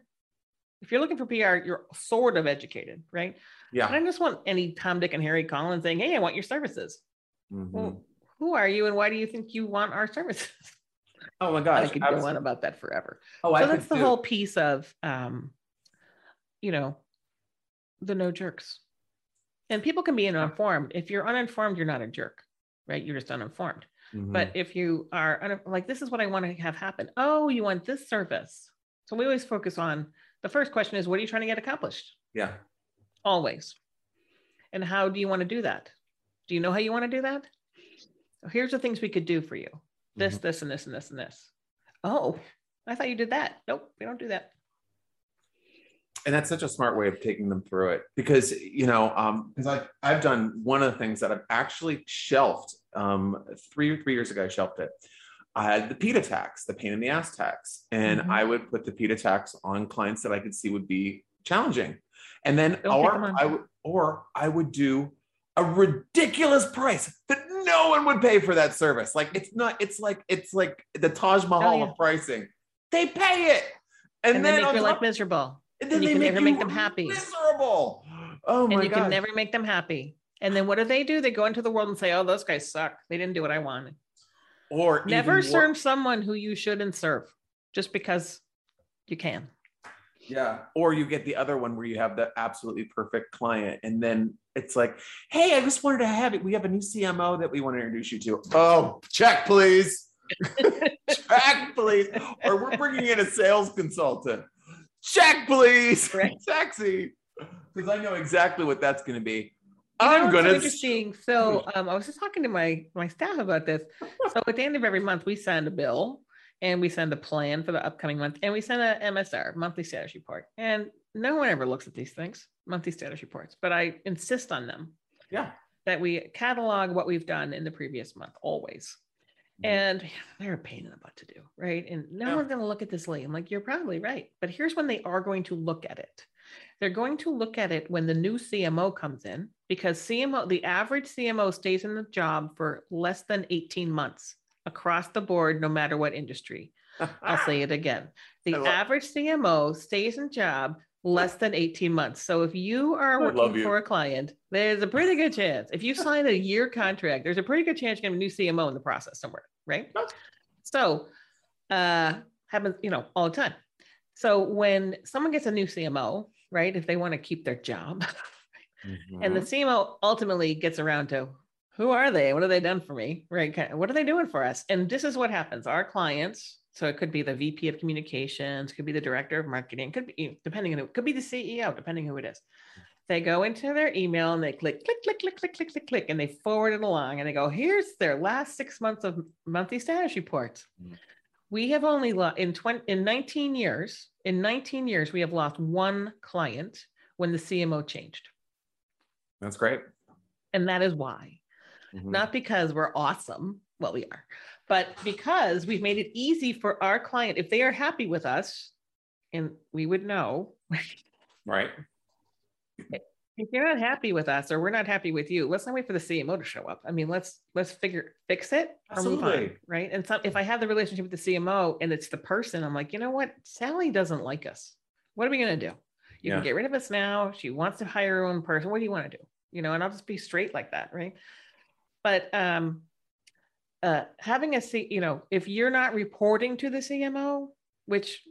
B: If you're looking for PR, you're sort of educated, right?
A: Yeah.
B: I just want any Tom, Dick, and Harry collins saying, Hey, I want your services.
A: Mhm.
B: Well, who are you and why do you think you want our services?
A: oh my gosh I
B: could go on about that forever.
A: Oh, I
B: so
A: could
B: that's the
A: too.
B: whole piece of um you know the no jerks and people can be uninformed if you're uninformed you're not a jerk right? You're just uninformed.
A: Mhm.
B: but if you are un- like this is what i want to have happen. Oh you want this service. So we always focus on the first question is what are you trying to get accomplished?
A: Yeah.
B: always. And how do you want to do that? Do you know how you want to do that? So here's the things we could do for you. This this and this and this and this. Oh i thought you did that. Nope we don't do that
A: and that's such a smart way of taking them through it because you know um because i've i've done one of the things that i've actually shelved um three or three years ago i shelved it. I had the PITA tax the pain in the ass tax and
B: Mhm.
A: i would put the PITA tax on clients that i could see would be challenging. And then or i would or i would do a ridiculous price that no one would pay for that service. Like it's not it's like it's like the taj mahal
B: Oh, yeah.
A: of pricing. They pay it. And,
B: and,
A: then
B: then your
A: top-
B: life miserable
A: and
B: and you
A: they
B: can
A: make
B: never make them happy.
A: Miserable. Oh my
B: and you
A: god.
B: can never make them happy and then what do they do they go into the world and say oh those guys suck they didn't do what i wanted
A: or
B: never serve
A: more-
B: someone who you shouldn't serve just because you can
A: Yeah. Or you get the other one where you have the absolutely perfect client, and then it's like, hey, I just wanted to have it. We have a new CMO that we want to introduce you to. Oh, check, please. check, please. Or we're bringing in a sales consultant. Check, please.
B: Right.
A: Taxi. Because I know exactly what that's going to be.
B: You know
A: I'm
B: what's
A: going
B: so
A: to.
B: interesting. So um, I was just talking to my my staff about this. So at the end of every month, we send a bill and we send a plan for the upcoming month, and we send a MSR monthly status report. And no one ever looks at these things, monthly status reports, but I insist on them
A: Yeah.
B: that we catalog what we've done in the previous month always. Mm-hmm. And they're a pain in the butt to do, right? And no
A: Yeah.
B: one's oh. going to look at this late. I'm like, you're probably right. But here's when they are going to look at it. They're going to look at it when the new CMO comes in, because CMO, the average CMO stays in the job for less than 18 months across the board, no matter what industry. I'll say it again. The
A: love-
B: average CMO stays in job less than 18 months. So if you are working
A: you.
B: for a client, there's a pretty good chance. If you sign a year contract, there's a pretty good chance you're going to have a new CMO in the process somewhere, right? So uh happens, you know, all the time. So when someone gets a new CMO, right, if they want to keep their job, and the
A: Mhm.
B: CMO ultimately gets around to who are they? What have they done for me? Right? What are they doing for us? And this is what happens. Our clients, so it could be the VP of communications, could be the director of marketing, could be depending on who, could be the CEO, depending who it is. They go into their email and they click, click, click, click, click, click, click, click, and they forward it along and they go, here's their last six months of monthly status reports.
A: Mm.
B: We have only lost in 20 in 19 years, in 19 years, we have lost one client when the CMO changed.
A: That's great.
B: And that is why
A: Mhm.
B: not because we're awesome. Well, we are, but because we've made it easy for our client. If they are happy with us, and we would know
A: Right.
B: If you're not happy with us or we're not happy with you, let's not wait for the CMO to show up. I mean, let's let's figure fix it or move on, right? And some if I have the relationship with the CMO and it's the person, I'm like, you know what, Sally doesn't like us. What are we gonna do? You
A: Yeah.
B: can get rid of us now. She wants to hire her own person. What do you want to do? You know, and I'll just be straight like that, right? But um, uh, having a C, you know, if you're not reporting to the CMO, which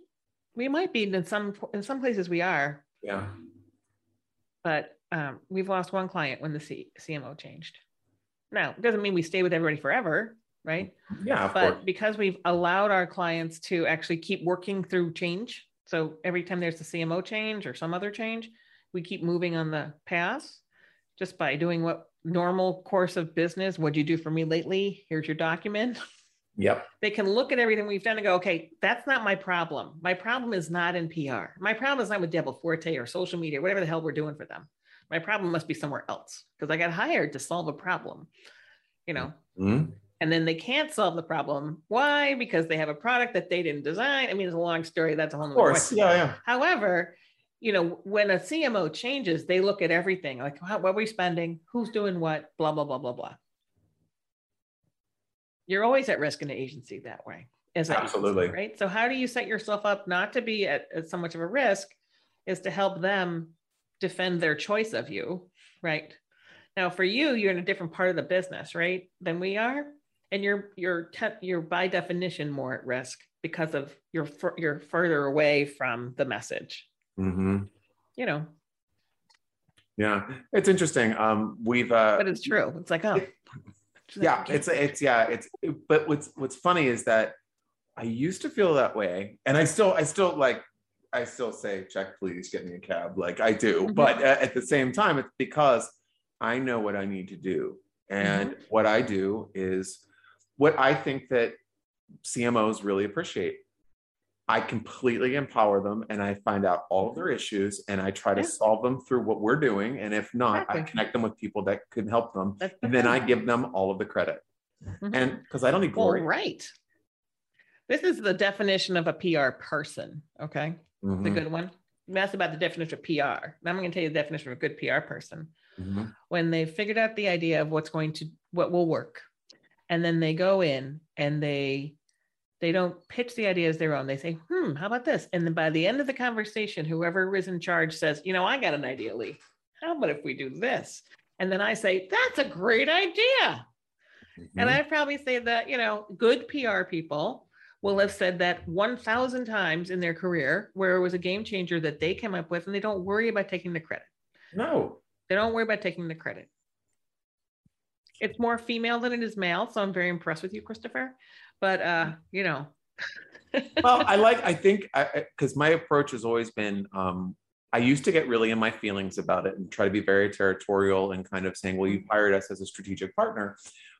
B: we might be in some in some places we are,
A: Yeah.
B: But um, we've lost one client when the C- CMO changed. Now, it doesn't mean we stay with everybody forever, right?
A: Yeah. Of
B: but
A: course.
B: because we've allowed our clients to actually keep working through change, so every time there's a CMO change or some other change, we keep moving on the path just by doing what normal course of business. What'd you do for me lately? Here's your document.
A: Yep.
B: They can look at everything we've done and go, okay, that's not my problem. My problem is not in PR. My problem is not with Double Forte or social media, whatever the hell we're doing for them. My problem must be somewhere else because I got hired to solve a problem, you know.
A: Mhm.
B: and then they can't solve the problem. Why? Because they have a product that they didn't design. I mean, it's a long story. That's a whole nother question.
A: Yeah, yeah.
B: However, you know, when a CMO changes, they look at everything like what are we spending, who's doing what, blah, blah, blah, blah, blah. You're always at risk in an agency that way. As an agency,
A: Absolutely.
B: right. So how do you set yourself up not to be at, at so much of a risk is to help them defend their choice of you, right? Now for you, you're in a different part of the business, right, than we are. And you're you're te- you're by definition more at risk because of you're fur- you're further away from the message
A: hmm
B: you know,
A: Yeah, it's interesting. Um, we've uh,
B: but it's true. It's like, oh,
A: yeah, it's it's yeah, it's. But what's what's funny is that I used to feel that way, and I still I still like I still say check please get me a cab like I do,
B: Mhm.
A: but uh, at the same time it's because I know what I need to do, and what I do is what I think that CMOs really appreciate. I completely empower them and I find out all of their issues and I try to
B: Yeah.
A: solve them through what we're doing. And if not, I connect them with people that can help them.
B: that's
A: And then I give them all of the credit.
B: Mhm.
A: And because I don't need
B: well,
A: glory.
B: right. This is the definition of a PR person. Okay, the
A: Mhm,
B: good one. You asked about the definition of PR. Now I'm going to tell you the definition of a good PR person.
A: mhm.
B: when they figured out the idea of what's going to what will work and then they go in and they they don't pitch the idea as their own they say hmm how about this and then by the end of the conversation whoever is in charge says you know i got an idea lee how about if we do this and then i say that's a great idea and
A: Mhm.
B: i probably say that you know good pr people will have said that 1000 times in their career where it was a game changer that they came up with and they don't worry about taking the credit
A: no.
B: they don't worry about taking the credit. It's more female than it is male, so I'm very impressed with you, Christopher. But uh, you know,
A: Well, I like, I think, because my approach has always been, um, I used to get really in my feelings about it and try to be very territorial and kind of saying, well, you hired us as a strategic partner.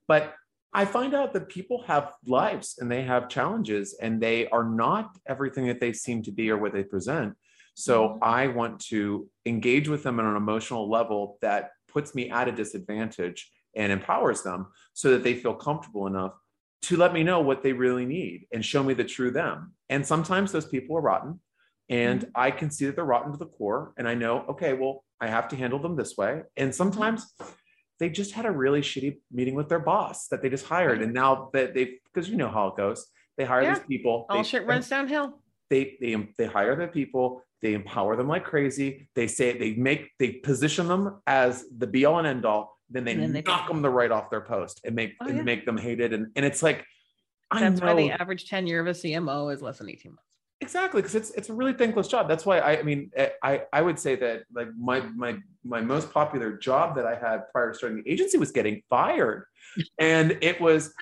A: But I find out that people have lives and they have challenges and they are not everything that they seem to be or what they present. So
B: Mhm.
A: I want to engage with them on an emotional level that puts me at a disadvantage and empowers them so that they feel comfortable enough to let me know what they really need and show me the true them. And sometimes those people are rotten and mm-hmm. I can see that they're rotten to the core. And I know, okay, well, I have to handle them this way. And sometimes they just had a really shitty meeting with their boss that they just hired. Mm-hmm. And now that they've, because you know how it goes, they hire
B: Yeah.
A: these people.
B: all
A: they-
B: shit runs downhill.
A: they they they hire the people they empower them like crazy they say they make they position them as the be all and end all then they,
B: then they-
A: knock them the right off their post and make
B: Oh,
A: and
B: yeah.
A: make them hated and and it's like I
B: That's
A: know
B: why the average tenure of a CMO is less than 18 months.
A: exactly because it's it's a really thankless job that's why I, I mean eh, I I would say that like my my my most popular job that I had prior to starting the agency was getting fired and it was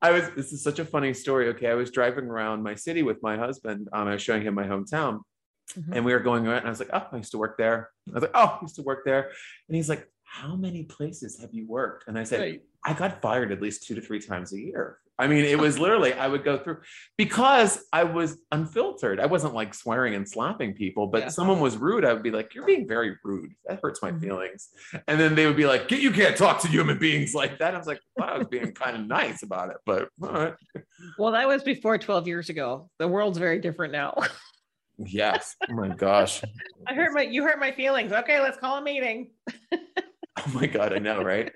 A: I was this is such a funny story okay I was driving around my city with my husband um, I was showing him my hometown
B: Mhm.
A: and we were going around and I was like oh I used to work there I was like oh I used to work there and he's like how many places have you worked and I said
B: Right.
A: I got fired at least two to three times a year. I mean, it was literally, I would go through because I was unfiltered. I wasn't like swearing and slapping people, but
B: Yeah.
A: someone was rude. I would be like, You're being very rude. That hurts my
B: Mhm.
A: feelings. And then they would be like, You can't talk to human beings like that. I was like, well, I was being kind of nice about it, but all right.
B: Well, that was before 12 years ago. The world's very different now.
A: Yes. Oh my gosh.
B: I hurt my you hurt my feelings. Okay, let's call a meeting.
A: Oh my God. I know, right?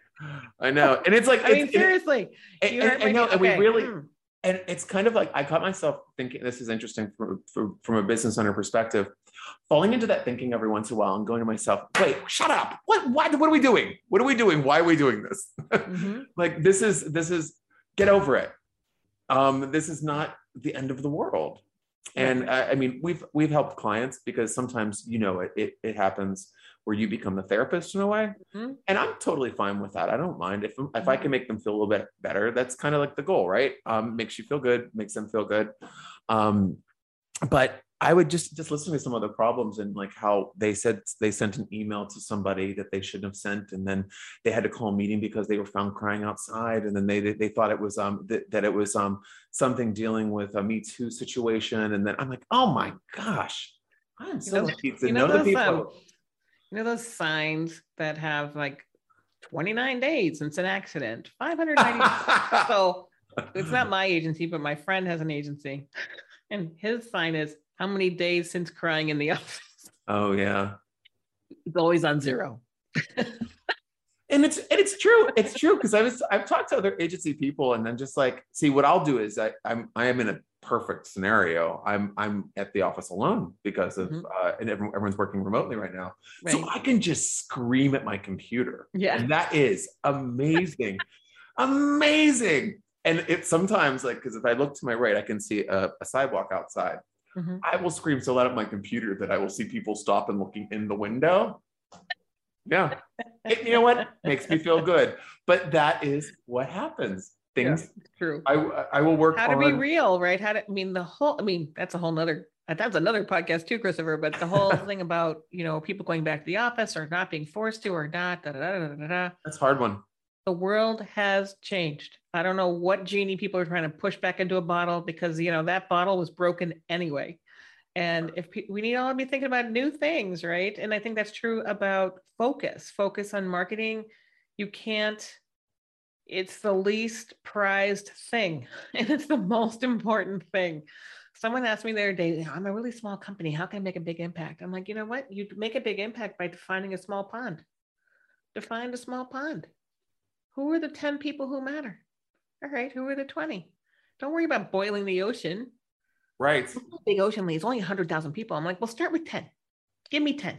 A: I know. And it's like,
B: I mean,
A: it's- it-
B: seriously.
A: and-
B: you
A: and- and
B: my
A: no, and we really,
B: hmm.
A: and it's kind of like I caught myself thinking this is interesting from, from, from a business owner perspective, falling into that thinking every once in a while and going to myself, wait, shut up. What, what, what are we doing? What are we doing? Why are we doing this?
B: Mhm.
A: like this is, this is, get over it. Um, this is not the end of the world. And I, I mean, we've, we've helped clients because sometimes, you know, it, it, it happens where you become the therapist in a way.
B: Mhm.
A: And I'm totally fine with that. I don't mind if, if I can make them feel a little bit better, that's kind of like the goal, right? Um, makes you feel good, makes them feel good. Um, but I would just just listen to some of the problems and like how they said they sent an email to somebody that they shouldn't have sent, and then they had to call a meeting because they were found crying outside, and then they they, they thought it was um that, that it was um something dealing with a Me Too situation, and then I'm like, oh my gosh, I am so
B: know-
A: lucky to
B: you
A: know,
B: know
A: the people.
B: um, You know those signs that have like 29 days since an accident, 590. so it's not my agency, but my friend has an agency. And his sign is how many days since crying in the office?
A: oh yeah.
B: It's always on zero.
A: and it's and it's true. It's true because I was I've talked to other agency people and then just like see what I'll do is I I'm I am in a perfect scenario. I'm I'm at the office alone because of
B: Mhm.
A: uh, and everyone, everyone's working remotely right now.
B: Right.
A: So I can just scream at my computer.
B: Yeah.
A: And that is amazing. amazing. And it sometimes like because if I look to my right, I can see a, a sidewalk outside.
B: Mhm.
A: I will scream so loud at my computer that I will see people stop and looking in the window. Yeah. It- you know what? Makes me feel good. But that is what happens. Things
B: True.
A: I I will work
B: How to
A: on
B: be real, right? How to, I mean, the whole, I mean, that's a whole nother, that's another podcast too, Christopher, but the whole thing about, you know, people going back to the office or not being forced to or not, da, da, da, da, da, da.
A: that's a hard one.
B: the world has changed. I don't know what genie people are trying to push back into a bottle because you know that bottle was broken anyway. And if pe- we need all to be thinking about new things, right? And I think that's true about focus. Focus on marketing. You can't. It's the least prized thing, and it's the most important thing. Someone asked me the other day, "I'm a really small company. How can I make a big impact?" I'm like, you know what? You make a big impact by defining a small pond. Define a small pond. Who are the 10 people who matter? All right, who are the 20? Don't worry about boiling the ocean.
A: Right.
B: Big ocean leads only 100,000 people. I'm like, well, start with 10. Give me 10.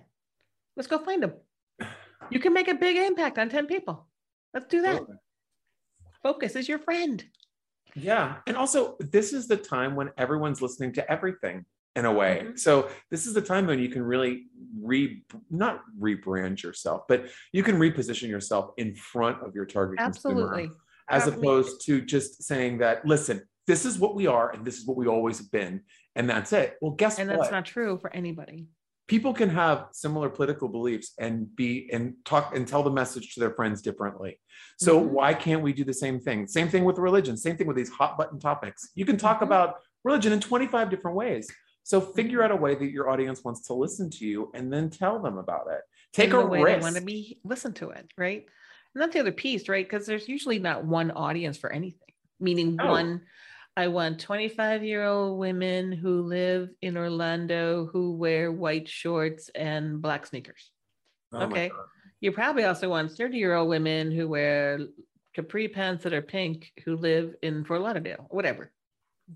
B: Let's go find them. You can make a big impact on 10 people. Let's do that. Focus is your friend.
A: Yeah. And also, this is the time when everyone's listening to everything in a way.
B: Mhm.
A: So, this is the time when you can really re not rebrand yourself, but you can reposition yourself in front of your target
B: Absolutely.
A: consumer as
B: mean-
A: opposed to just saying that, listen, this is what we are and this is what we always have been. And that's it. Well, guess
B: And
A: what?
B: And that's not true for anybody.
A: People can have similar political beliefs and be and talk and tell the message to their friends differently. So
B: Mhm.
A: why can't we do the same thing? Same thing with religion, same thing with these hot button topics. You can talk
B: Mhm.
A: about religion in 25 different ways. So figure out a way that your audience wants to listen to you and then tell them about it. Take
B: in
A: a
B: the way
A: risk.
B: They want to be listen to it, right? And that's the other piece, right? Because there's usually not one audience for anything. Meaning
A: Oh.
B: one, I want 25 year old women who live in Orlando who wear white shorts and black sneakers.
A: Oh
B: okay. You probably also want 30 year old women who wear capri pants that are pink who live in Fort Lauderdale, whatever.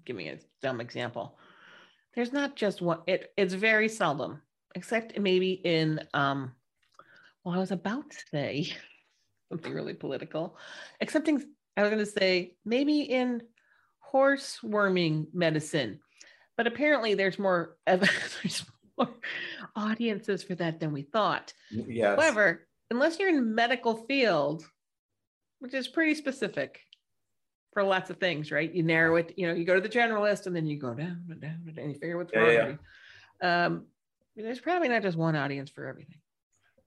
B: Give me a dumb example. There's not just one, it, it's very seldom, except maybe in, um, well, I was about to say something really political, excepting, I was going to say maybe in horse worming medicine, but apparently there's more, there's more audiences for that than we thought.
A: Yes.
B: However, unless you're in medical field, which is pretty specific for lots of things, right? You narrow it, you know, you go to the generalist and then you go down and down and down, and you figure what's wrong.
A: yeah.
B: Um, there's probably not just one audience for everything.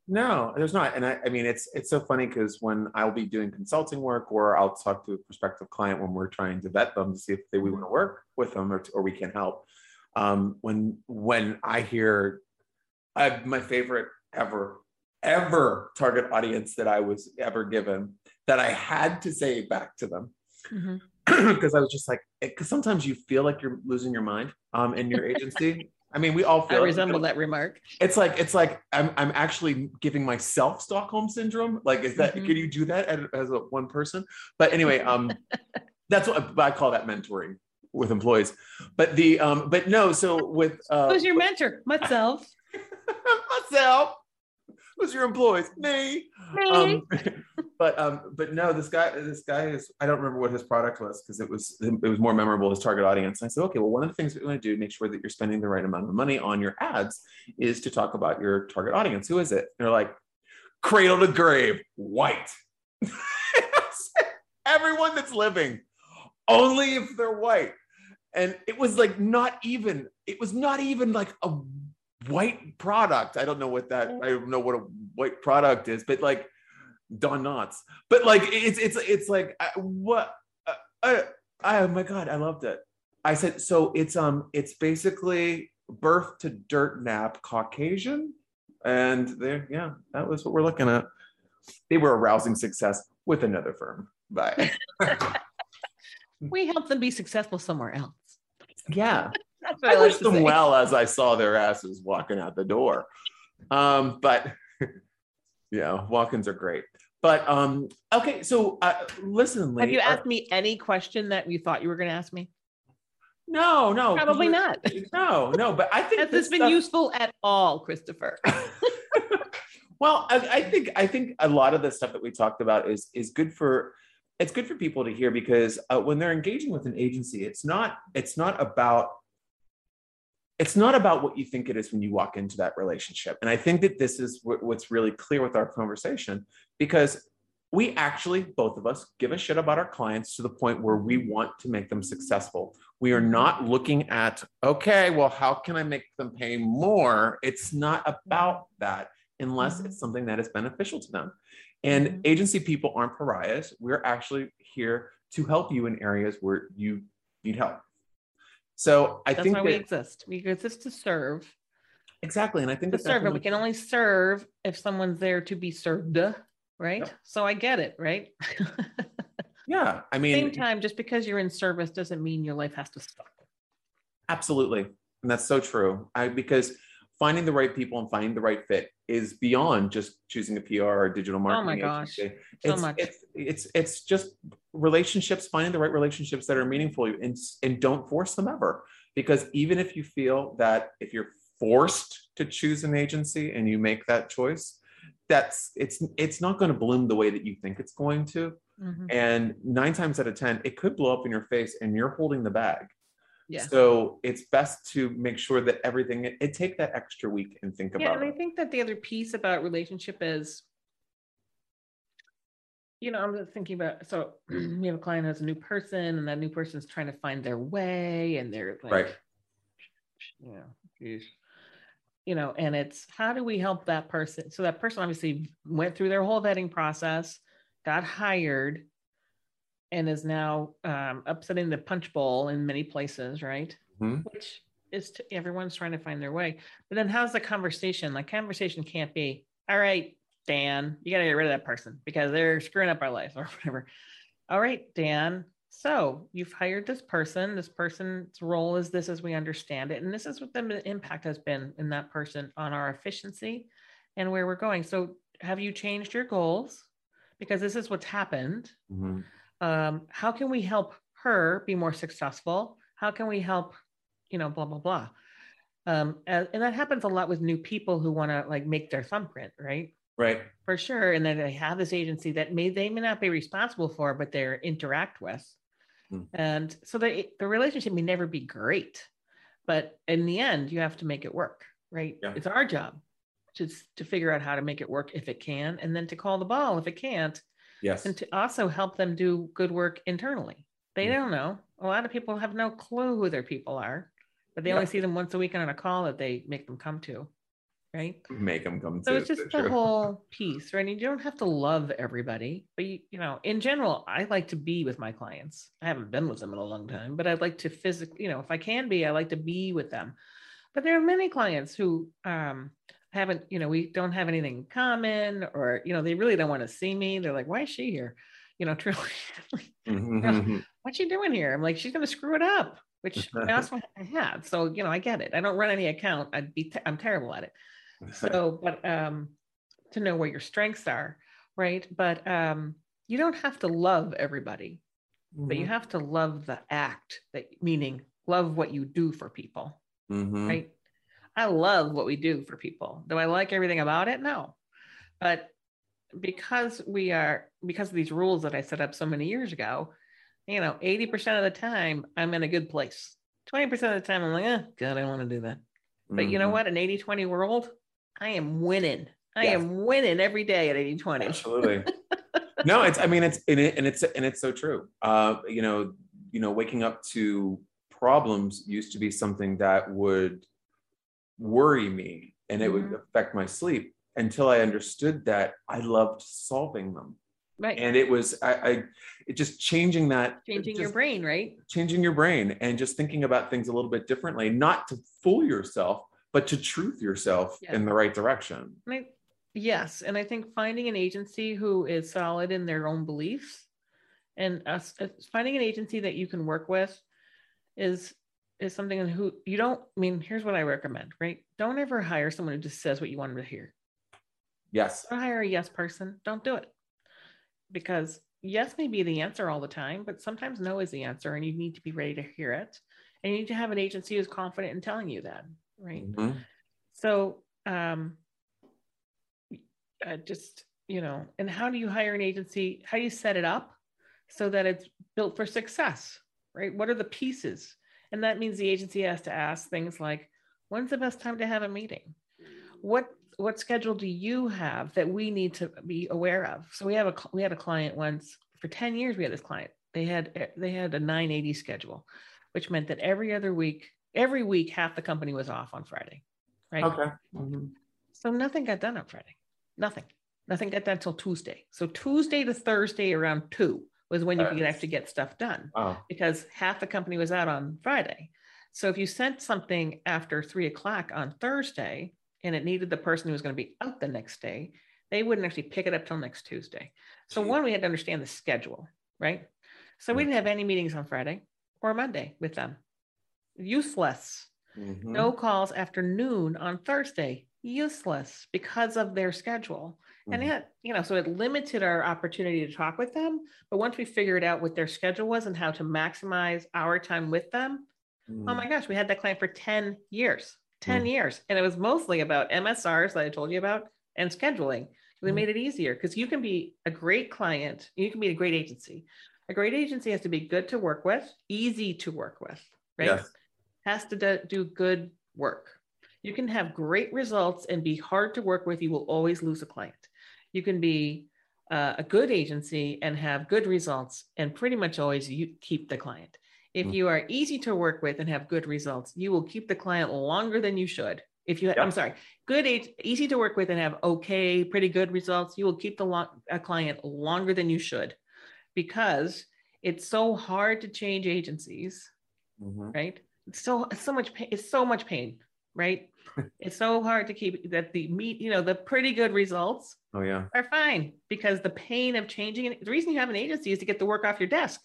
A: No, there's not. And I, I mean, it's it's so funny because when I'll be doing consulting work or I'll talk to a prospective client when we're trying to vet them to see if they, we want to work with them or, or we can help. Um, when when I hear I, my favorite ever ever target audience that I was ever given that I had to say back to them because I was just like, because sometimes you feel like you're losing your mind um, in your agency. I mean, we all
B: I resemble that remark.
A: It's like it's like I'm I'm actually giving myself Stockholm syndrome. Like, is that
B: Mhm.
A: can you do that as, as a one person? But anyway, um, that's what I call that mentoring with employees. But the um, but no, so with uh,
B: Who's your mentor? Myself.
A: myself. Who's your employees? Me.
B: Me.
A: Um, but um, but no, this guy, this guy is. I don't remember what his product was because it was it was more memorable his target audience. And I said, okay, well, one of the things that we want to do to make sure that you're spending the right amount of money on your ads is to talk about your target audience. Who is it? And they're like, cradle to grave, white. Everyone that's living, only if they're white. And it was like not even. It was not even like a white product. I don't know what that. I don't know what a white product is, but like Don Knotts. But like it's it's it's like uh, what? I. uh, oh my god, I loved it. I said so. It's um it's basically birth to dirt nap Caucasian, and there yeah, that was what we're looking at. they were a rousing success with another firm. But
B: we help them be successful somewhere else.
A: yeah,
B: That's
A: I
B: what I,
A: them
B: say.
A: well as I saw their asses walking out the door. Um, but yeah, walk-ins are great. But um, okay, so uh, listen,
B: Have you
A: uh,
B: asked me any question that you thought you were going to ask me?
A: no, no,
B: Probably not.
A: No, no, but I think
B: Has
A: this
B: this been
A: stuff-
B: useful at all, Christopher?
A: well, I, I think I think a lot of the stuff that we talked about is is good for it's good for people to hear because uh, when they're engaging with an agency, it's not it's not about it's not about what you think it is when you walk into that relationship. And I think that this is what's really clear with our conversation because we actually both of us give a shit about our clients to the point where we want to make them successful. We are not looking at okay, well, how can I make them pay more? It's not about that unless
B: Mhm.
A: it's something that is beneficial to them. And
B: Mhm.
A: agency people aren't pariahs. We're actually here to help you in areas where you need help. So I think
B: That's
A: think
B: why
A: that,
B: we exist. We exist to serve.
A: exactly, and I think
B: To
A: that
B: serve, we can only serve if someone's there to be served, right?
A: Yep.
B: So I get it, right?
A: yeah. I mean, Same
B: time, just because you're in service doesn't mean your life has to stop.
A: absolutely, and that's so true. I because finding the right people and finding the right fit is beyond just choosing a PR or digital marketing
B: Oh my gosh,
A: agency.
B: so
A: it's,
B: much.
A: It's, it's it's just relationships, finding the right relationships that are meaningful, and and don't force them ever. Because even if you feel that if you're forced to choose an agency and you make that choice, that's it's it's not going to bloom the way that you think it's going to.
B: Mhm.
A: And nine times out of ten, it could blow up in your face, and you're holding the bag.
B: Yeah.
A: So it's best to make sure that everything it, it take that extra week and think
B: Yeah,
A: about
B: and I think that the other piece about relationship is, you know, I'm thinking about so we have a client who has a new person, and that new person's trying to find their way, and they're like,
A: Right.
B: geez. you know, and it's how do we help that person? So that person obviously went through their whole vetting process, got hired, and is now um, upsetting the punch bowl in many places, right?
A: Mhm.
B: Which is to, everyone's trying to find their way. But then how's the conversation? Like conversation can't be, all right, Dan, you got to get rid of that person because they're screwing up our life or whatever. All right, Dan. So you've hired this person. This person's role is this as we understand it. And this is what the impact has been in that person on our efficiency and where we're going. So have you changed your goals? Because this is what's happened
A: Mhm.
B: Um, how can we help her be more successful? How can we help you know blah blah blah. Um, and, and that happens a lot with new people who want to like make their thumbprint right?
A: Right.
B: for sure. And then they have this agency that may they may not be responsible for but they interact with.
A: Hmm.
B: and so the, the relationship may never be great but in the end you have to make it work right?
A: Yeah.
B: it's our job to, to figure out how to make it work if it can and then to call the ball if it can't
A: Yes.
B: and to also help them do good work internally. They
A: Mm.
B: don't know. A lot of people have no clue who their people are, but they only see them once a week on a call that they make them come to. Right.
A: Make them come
B: So
A: to
B: it's just
A: the truth.
B: whole piece, right? And you don't have to love everybody, but you, you know, in general, I like to be with my clients. I haven't been with them in a long time, but I'd like to physically, you know, if I can be, I like to be with them. But there are many clients who um haven't, you know, we don't have anything in common, or you know, they really don't want to see me. They're like, why is she here? You know, truly,
A: Mhm.
B: what's she doing here? I'm like, she's gonna screw it up, which I also have. So, you know, I get it. I don't run any account. I'd be I'm terrible at it so but um to know where your strengths are right but um you don't have to love everybody but you
A: Mhm.
B: have to love the act that meaning love what you do for people
A: Mhm.
B: right i love what we do for people do i like everything about it no but because we are because of these rules that i set up so many years ago you know 80% of the time i'm in a good place 20% of the time i'm like eh, god i don't want to do that but you know
A: Mhm.
B: what? An 80 20 world, I am winning. I
A: Yes.
B: am winning every day at 80 20.
A: Absolutely. no, it's. I mean, it's and, it, and it's and it's so true. Uh, you know, you know, waking up to problems used to be something that would worry me, and it would
B: Mhm.
A: affect my sleep until I understood that I loved solving them,
B: Right.
A: and it was I, I it just changing that
B: Changing your brain, right?
A: changing your brain and just thinking about things a little bit differently, not to fool yourself, but to truth yourself
B: Yeah.
A: in the right direction.
B: I, Yes, and I think finding an agency who is solid in their own beliefs, and us uh, finding an agency that you can work with, is is something who you don't. I mean, here's what I recommend. Right? Don't ever hire someone who just says what you want them to hear.
A: Yes.
B: Don't hire a yes person. Don't do it, because yes may be the answer all the time, but sometimes no is the answer, and you need to be ready to hear it, and you need to have an agency who's confident in telling you that. Right?
A: Mhm.
B: So, um, uh, just you know, and how do you hire an agency? How do you set it up so that it's built for success? Right? What are the pieces? And that means the agency has to ask things like, "When's the best time to have a meeting? What what schedule do you have that we need to be aware of?" So we have a we had a client once for ten years. We had this client. They had they had a 980 schedule, which meant that every other week, every week, half the company was off on Friday. Right.
A: Okay. Mhm.
B: So nothing got done on Friday. Nothing. Nothing got done until Tuesday. So Tuesday to Thursday around two was when you could actually get stuff done
A: Wow.
B: because half the company was out on Friday. So if you sent something after three o'clock on Thursday and it needed the person who was going to be out the next day, they wouldn't actually pick it up till next Tuesday. So
A: Gee.
B: one, we had to understand the schedule, right? So we didn't have any meetings on Friday or Monday with them. Useless.
A: Mhm.
B: No calls after noon on Thursday. Useless because of their schedule. And
A: Mhm.
B: yet, you know, so it limited our opportunity to talk with them. But once we figured out what their schedule was and how to maximize our time with them, oh
A: Mhm.
B: my gosh, we had that client for 10 years, 10
A: Mm.
B: years. And it was mostly about MSRs that I told you about and scheduling. We
A: Mm.
B: made it easier because you can be a great client, you can be a great agency. A great agency has to be good to work with, easy to work with, right?
A: Yes.
B: Has to do good work. You can have great results and be hard to work with. You will always lose a client. You can be uh, a good agency and have good results and pretty much always you keep the client. If
A: Mm.
B: you are easy to work with and have good results, you will keep the client longer than you should. If you,
A: Yep.
B: I'm sorry, good, easy to work with and have okay, pretty good results, you will keep the lo- a client longer than you should, because it's so hard to change agencies
A: Mhm.
B: right? It's so so much pain. It's so much pain, right? It's so hard to keep that the meet, you know, the pretty good results
A: Oh yeah.
B: are fine because the pain of changing it. The reason you have an agency is to get the work off your desk.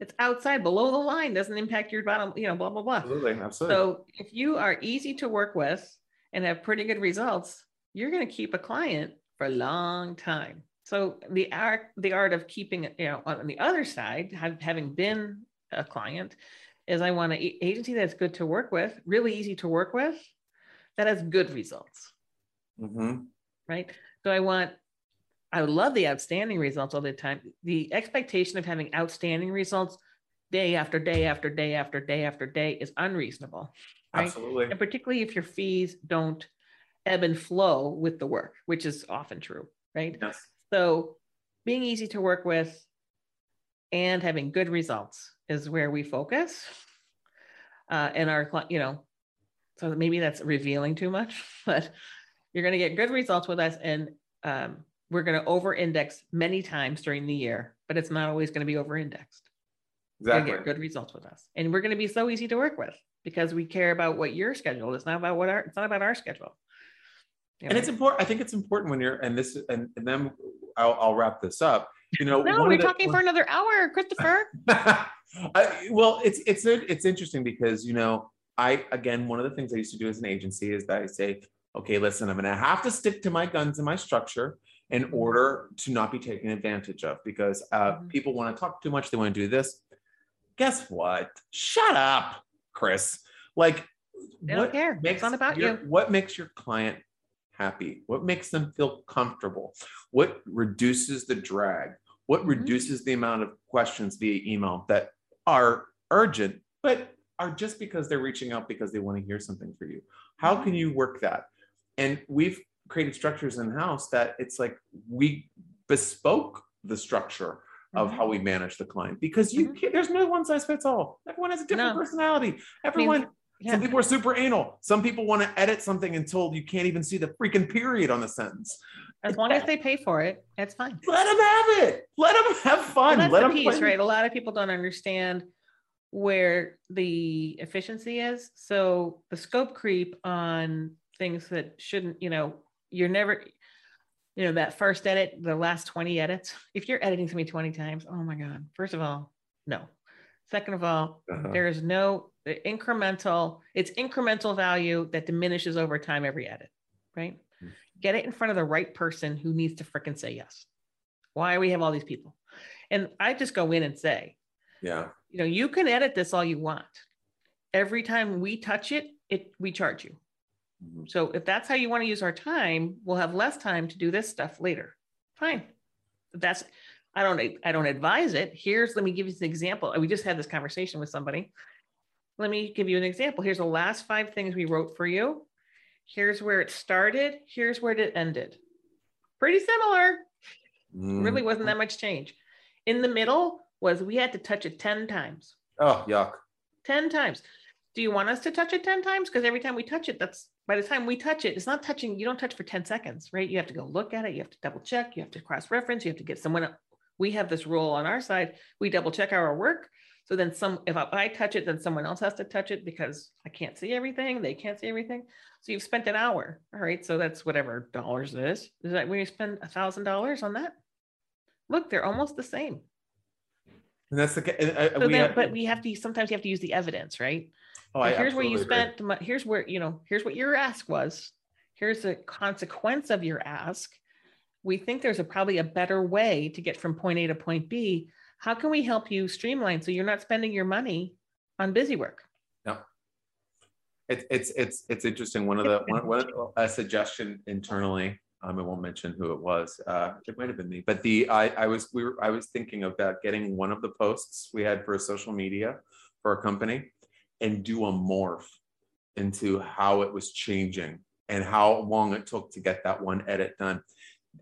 B: It's outside, below the line, doesn't impact your bottom, you know, blah blah blah.
A: Absolutely. Absolutely.
B: So if you are easy to work with and have pretty good results, you're going to keep a client for a long time. So the art, the art of keeping it, you know, on the other side, have, having been a client, is I want an agency that's good to work with, really easy to work with, that has good results,
A: Mhm.
B: right? So I want, I would love the outstanding results all the time. The expectation of having outstanding results day after day after day after day after day is unreasonable right?
A: Absolutely.
B: and particularly if your fees don't ebb and flow with the work, which is often true, right?
A: Yes.
B: So being easy to work with and having good results is where we focus. Uh, and our, you know, so maybe that's revealing too much, but you're going to get good results with us, and um, we're going to over-index many times during the year, but it's not always going to be over-indexed. You're
A: Exactly.
B: get good results with us, and we're going to be so easy to work with because we care about what your schedule is, not about what our. It's not about our schedule. You
A: And it's important. I think it's important when you're, and this, and, and then I'll, I'll wrap this up. You know,
B: no, we're
A: the-
B: talking for another hour, Christopher.
A: I, well, it's it's it's interesting because you know I again one of the things I used to do as an agency is that I say, okay, listen, I'm going to have to stick to my guns and my structure in order to not be taken advantage of because uh,
B: Mhm.
A: people want to talk too much, they want to do this. Guess what? Shut up, Chris. Like,
B: They don't care. It's not about
A: your,
B: you.
A: What makes your client happy? What makes them feel comfortable? What reduces the drag? What
B: Mhm.
A: reduces the amount of questions via email that are urgent, but are just because they're reaching out because they want to hear something for you? How
B: Mm-hmm.
A: can you work that? And we've created structures in house that it's like we bespoke the structure of
B: Mhm.
A: how we manage the client because you
B: Mhm.
A: can't, there's no one size fits all. Everyone has a different
B: No.
A: personality. Everyone,
B: Yeah.
A: some people are super anal. Some people want to edit something until you can't even see the freaking period on the sentence.
B: As long as they pay for it, that's fine.
A: Let them have it. Let them have
B: Well,
A: fun.
B: that's
A: Let
B: the
A: them
B: piece, right? A lot of people don't understand where the efficiency is. So the scope creep on things that shouldn't, you know, you're never. you know, that first edit, the last 20 edits, if you're editing to me 20 times, oh my God, first of all, no. Second of all,
A: Uh-huh.
B: there is no the incremental, it's incremental value that diminishes over time every edit, right?
A: Mhm.
B: Get it in front of the right person who needs to fricking say yes. Why we have all these people? And I just go in and say,
A: Yeah.
B: You know, you can edit this all you want. Every time we touch it, it we charge you.
A: Mhm.
B: So if that's how you want to use our time, we'll have less time to do this stuff later. Fine. That's I don't I don't advise it. Here's let me give you an example. We just had this conversation with somebody. Let me give you an example. Here's the last five things we wrote for you. Here's where it started. Here's where it ended. Pretty similar.
A: Mhm.
B: Really wasn't that much change. In the middle was we had to touch it 10 times.
A: Oh, yuck.
B: 10 times. Do you want us to touch it 10 times? Because every time we touch it, that's by the time we touch it, it's not touching, you don't touch for 10 seconds, right? You have to go look at it, you have to double check, you have to cross reference, you have to get someone. We have this rule on our side, we double check our work. So then some, if I- I touch it, then someone else has to touch it because I can't see everything, they can't see everything. So you've spent an hour, all right? So that's whatever dollars it is. Is that when you spend a thousand dollars on that? Look, they're almost the same.
A: And that's the. uh,
B: So
A: we
B: then,
A: had-
B: but we have to, sometimes you have to use the evidence, right?
A: oh, I
B: here's where you
A: agree.
B: spent the money. here's where you know here's what your ask was here's the consequence of your ask we think there's a probably a better way to get from point a to point b how can we help you streamline so you're not spending your money on busy work Yeah.
A: It's it's it's it's interesting. One of the one, one a suggestion internally. Um, I won't mention who it was. Uh, it might have been me, but the I I was we were I was thinking about getting one of the posts we had for social media for a company and do a morph into how it was changing and how long it took to get that one edit done.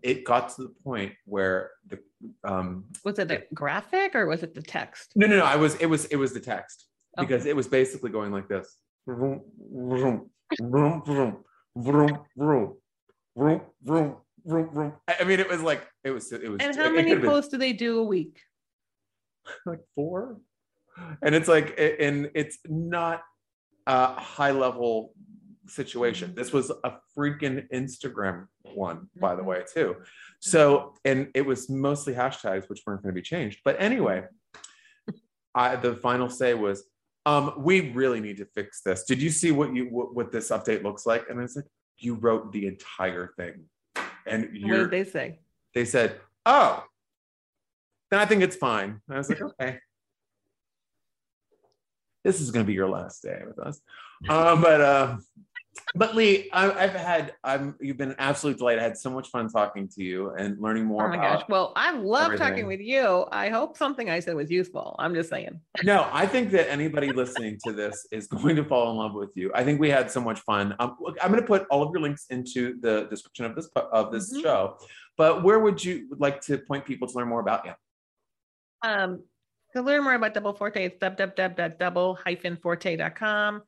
A: It got to the point where the um
B: was it a graphic or was it the text
A: no no no I was it was it was the text
B: Oh.
A: because it was basically going like this. Vroom, vroom, vroom, vroom, vroom, vroom, vroom, vroom, vroom, vroom. I I mean, it was like it was it was.
B: and
A: it-
B: how
A: it
B: many
A: could've been
B: posts do they do a week
A: Like four, and it's like, and it's not a high level situation. This was a freaking Instagram one, by the
B: Mhm.
A: way, too. So, and it was mostly hashtags, which weren't going to be changed. But anyway, I the final say was, um, we really need to fix this. Did you see what you what, what this update looks like? And I was like, you wrote the entire thing, and
B: what
A: you're
B: did they say
A: they said, "Oh, then I think it's fine." And I was like, "Okay, this is going to be your last day with us." Um, but uh, but Lee, I, I've had I'm you've been an absolute delight. I had so much fun talking to you and learning more
B: oh my gosh well i love
A: everything.
B: talking with you i hope something i said was useful i'm just saying
A: No, I think that anybody listening to this is going to fall in love with you. I think we had so much fun. Um, look, I'm going to put all of your links into the description of this of this
B: Mhm.
A: show. But where would you like to point people to learn more about you?
B: Um, to learn more about Double Forte, it's www.double-forte.com.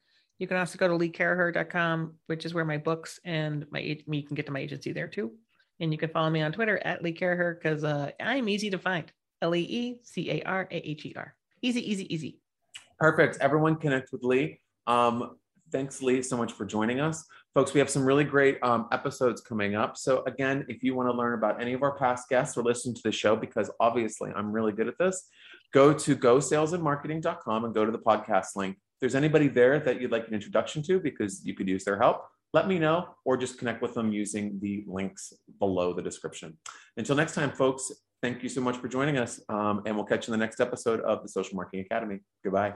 B: You can also go to leecaraher.com, which is where my books and my you can get to my agency there too. And you can follow me on Twitter at Lee Caraher because uh, I'm easy to find. L E E C A R A H E R. Easy, easy, easy.
A: Perfect. Everyone connect with Lee. Um, thanks, Lee, so much for joining us. Folks, we have some really great um, episodes coming up. So, again, if you want to learn about any of our past guests or listen to the show, because obviously I'm really good at this, go to gosalesandmarketing.com and go to the podcast link. There's anybody there that you'd like an introduction to because you could use their help, let me know or just connect with them using the links below the description. Until next time, folks, thank you so much for joining us. Um, and we'll catch you in the next episode of the Social Marketing Academy. Goodbye.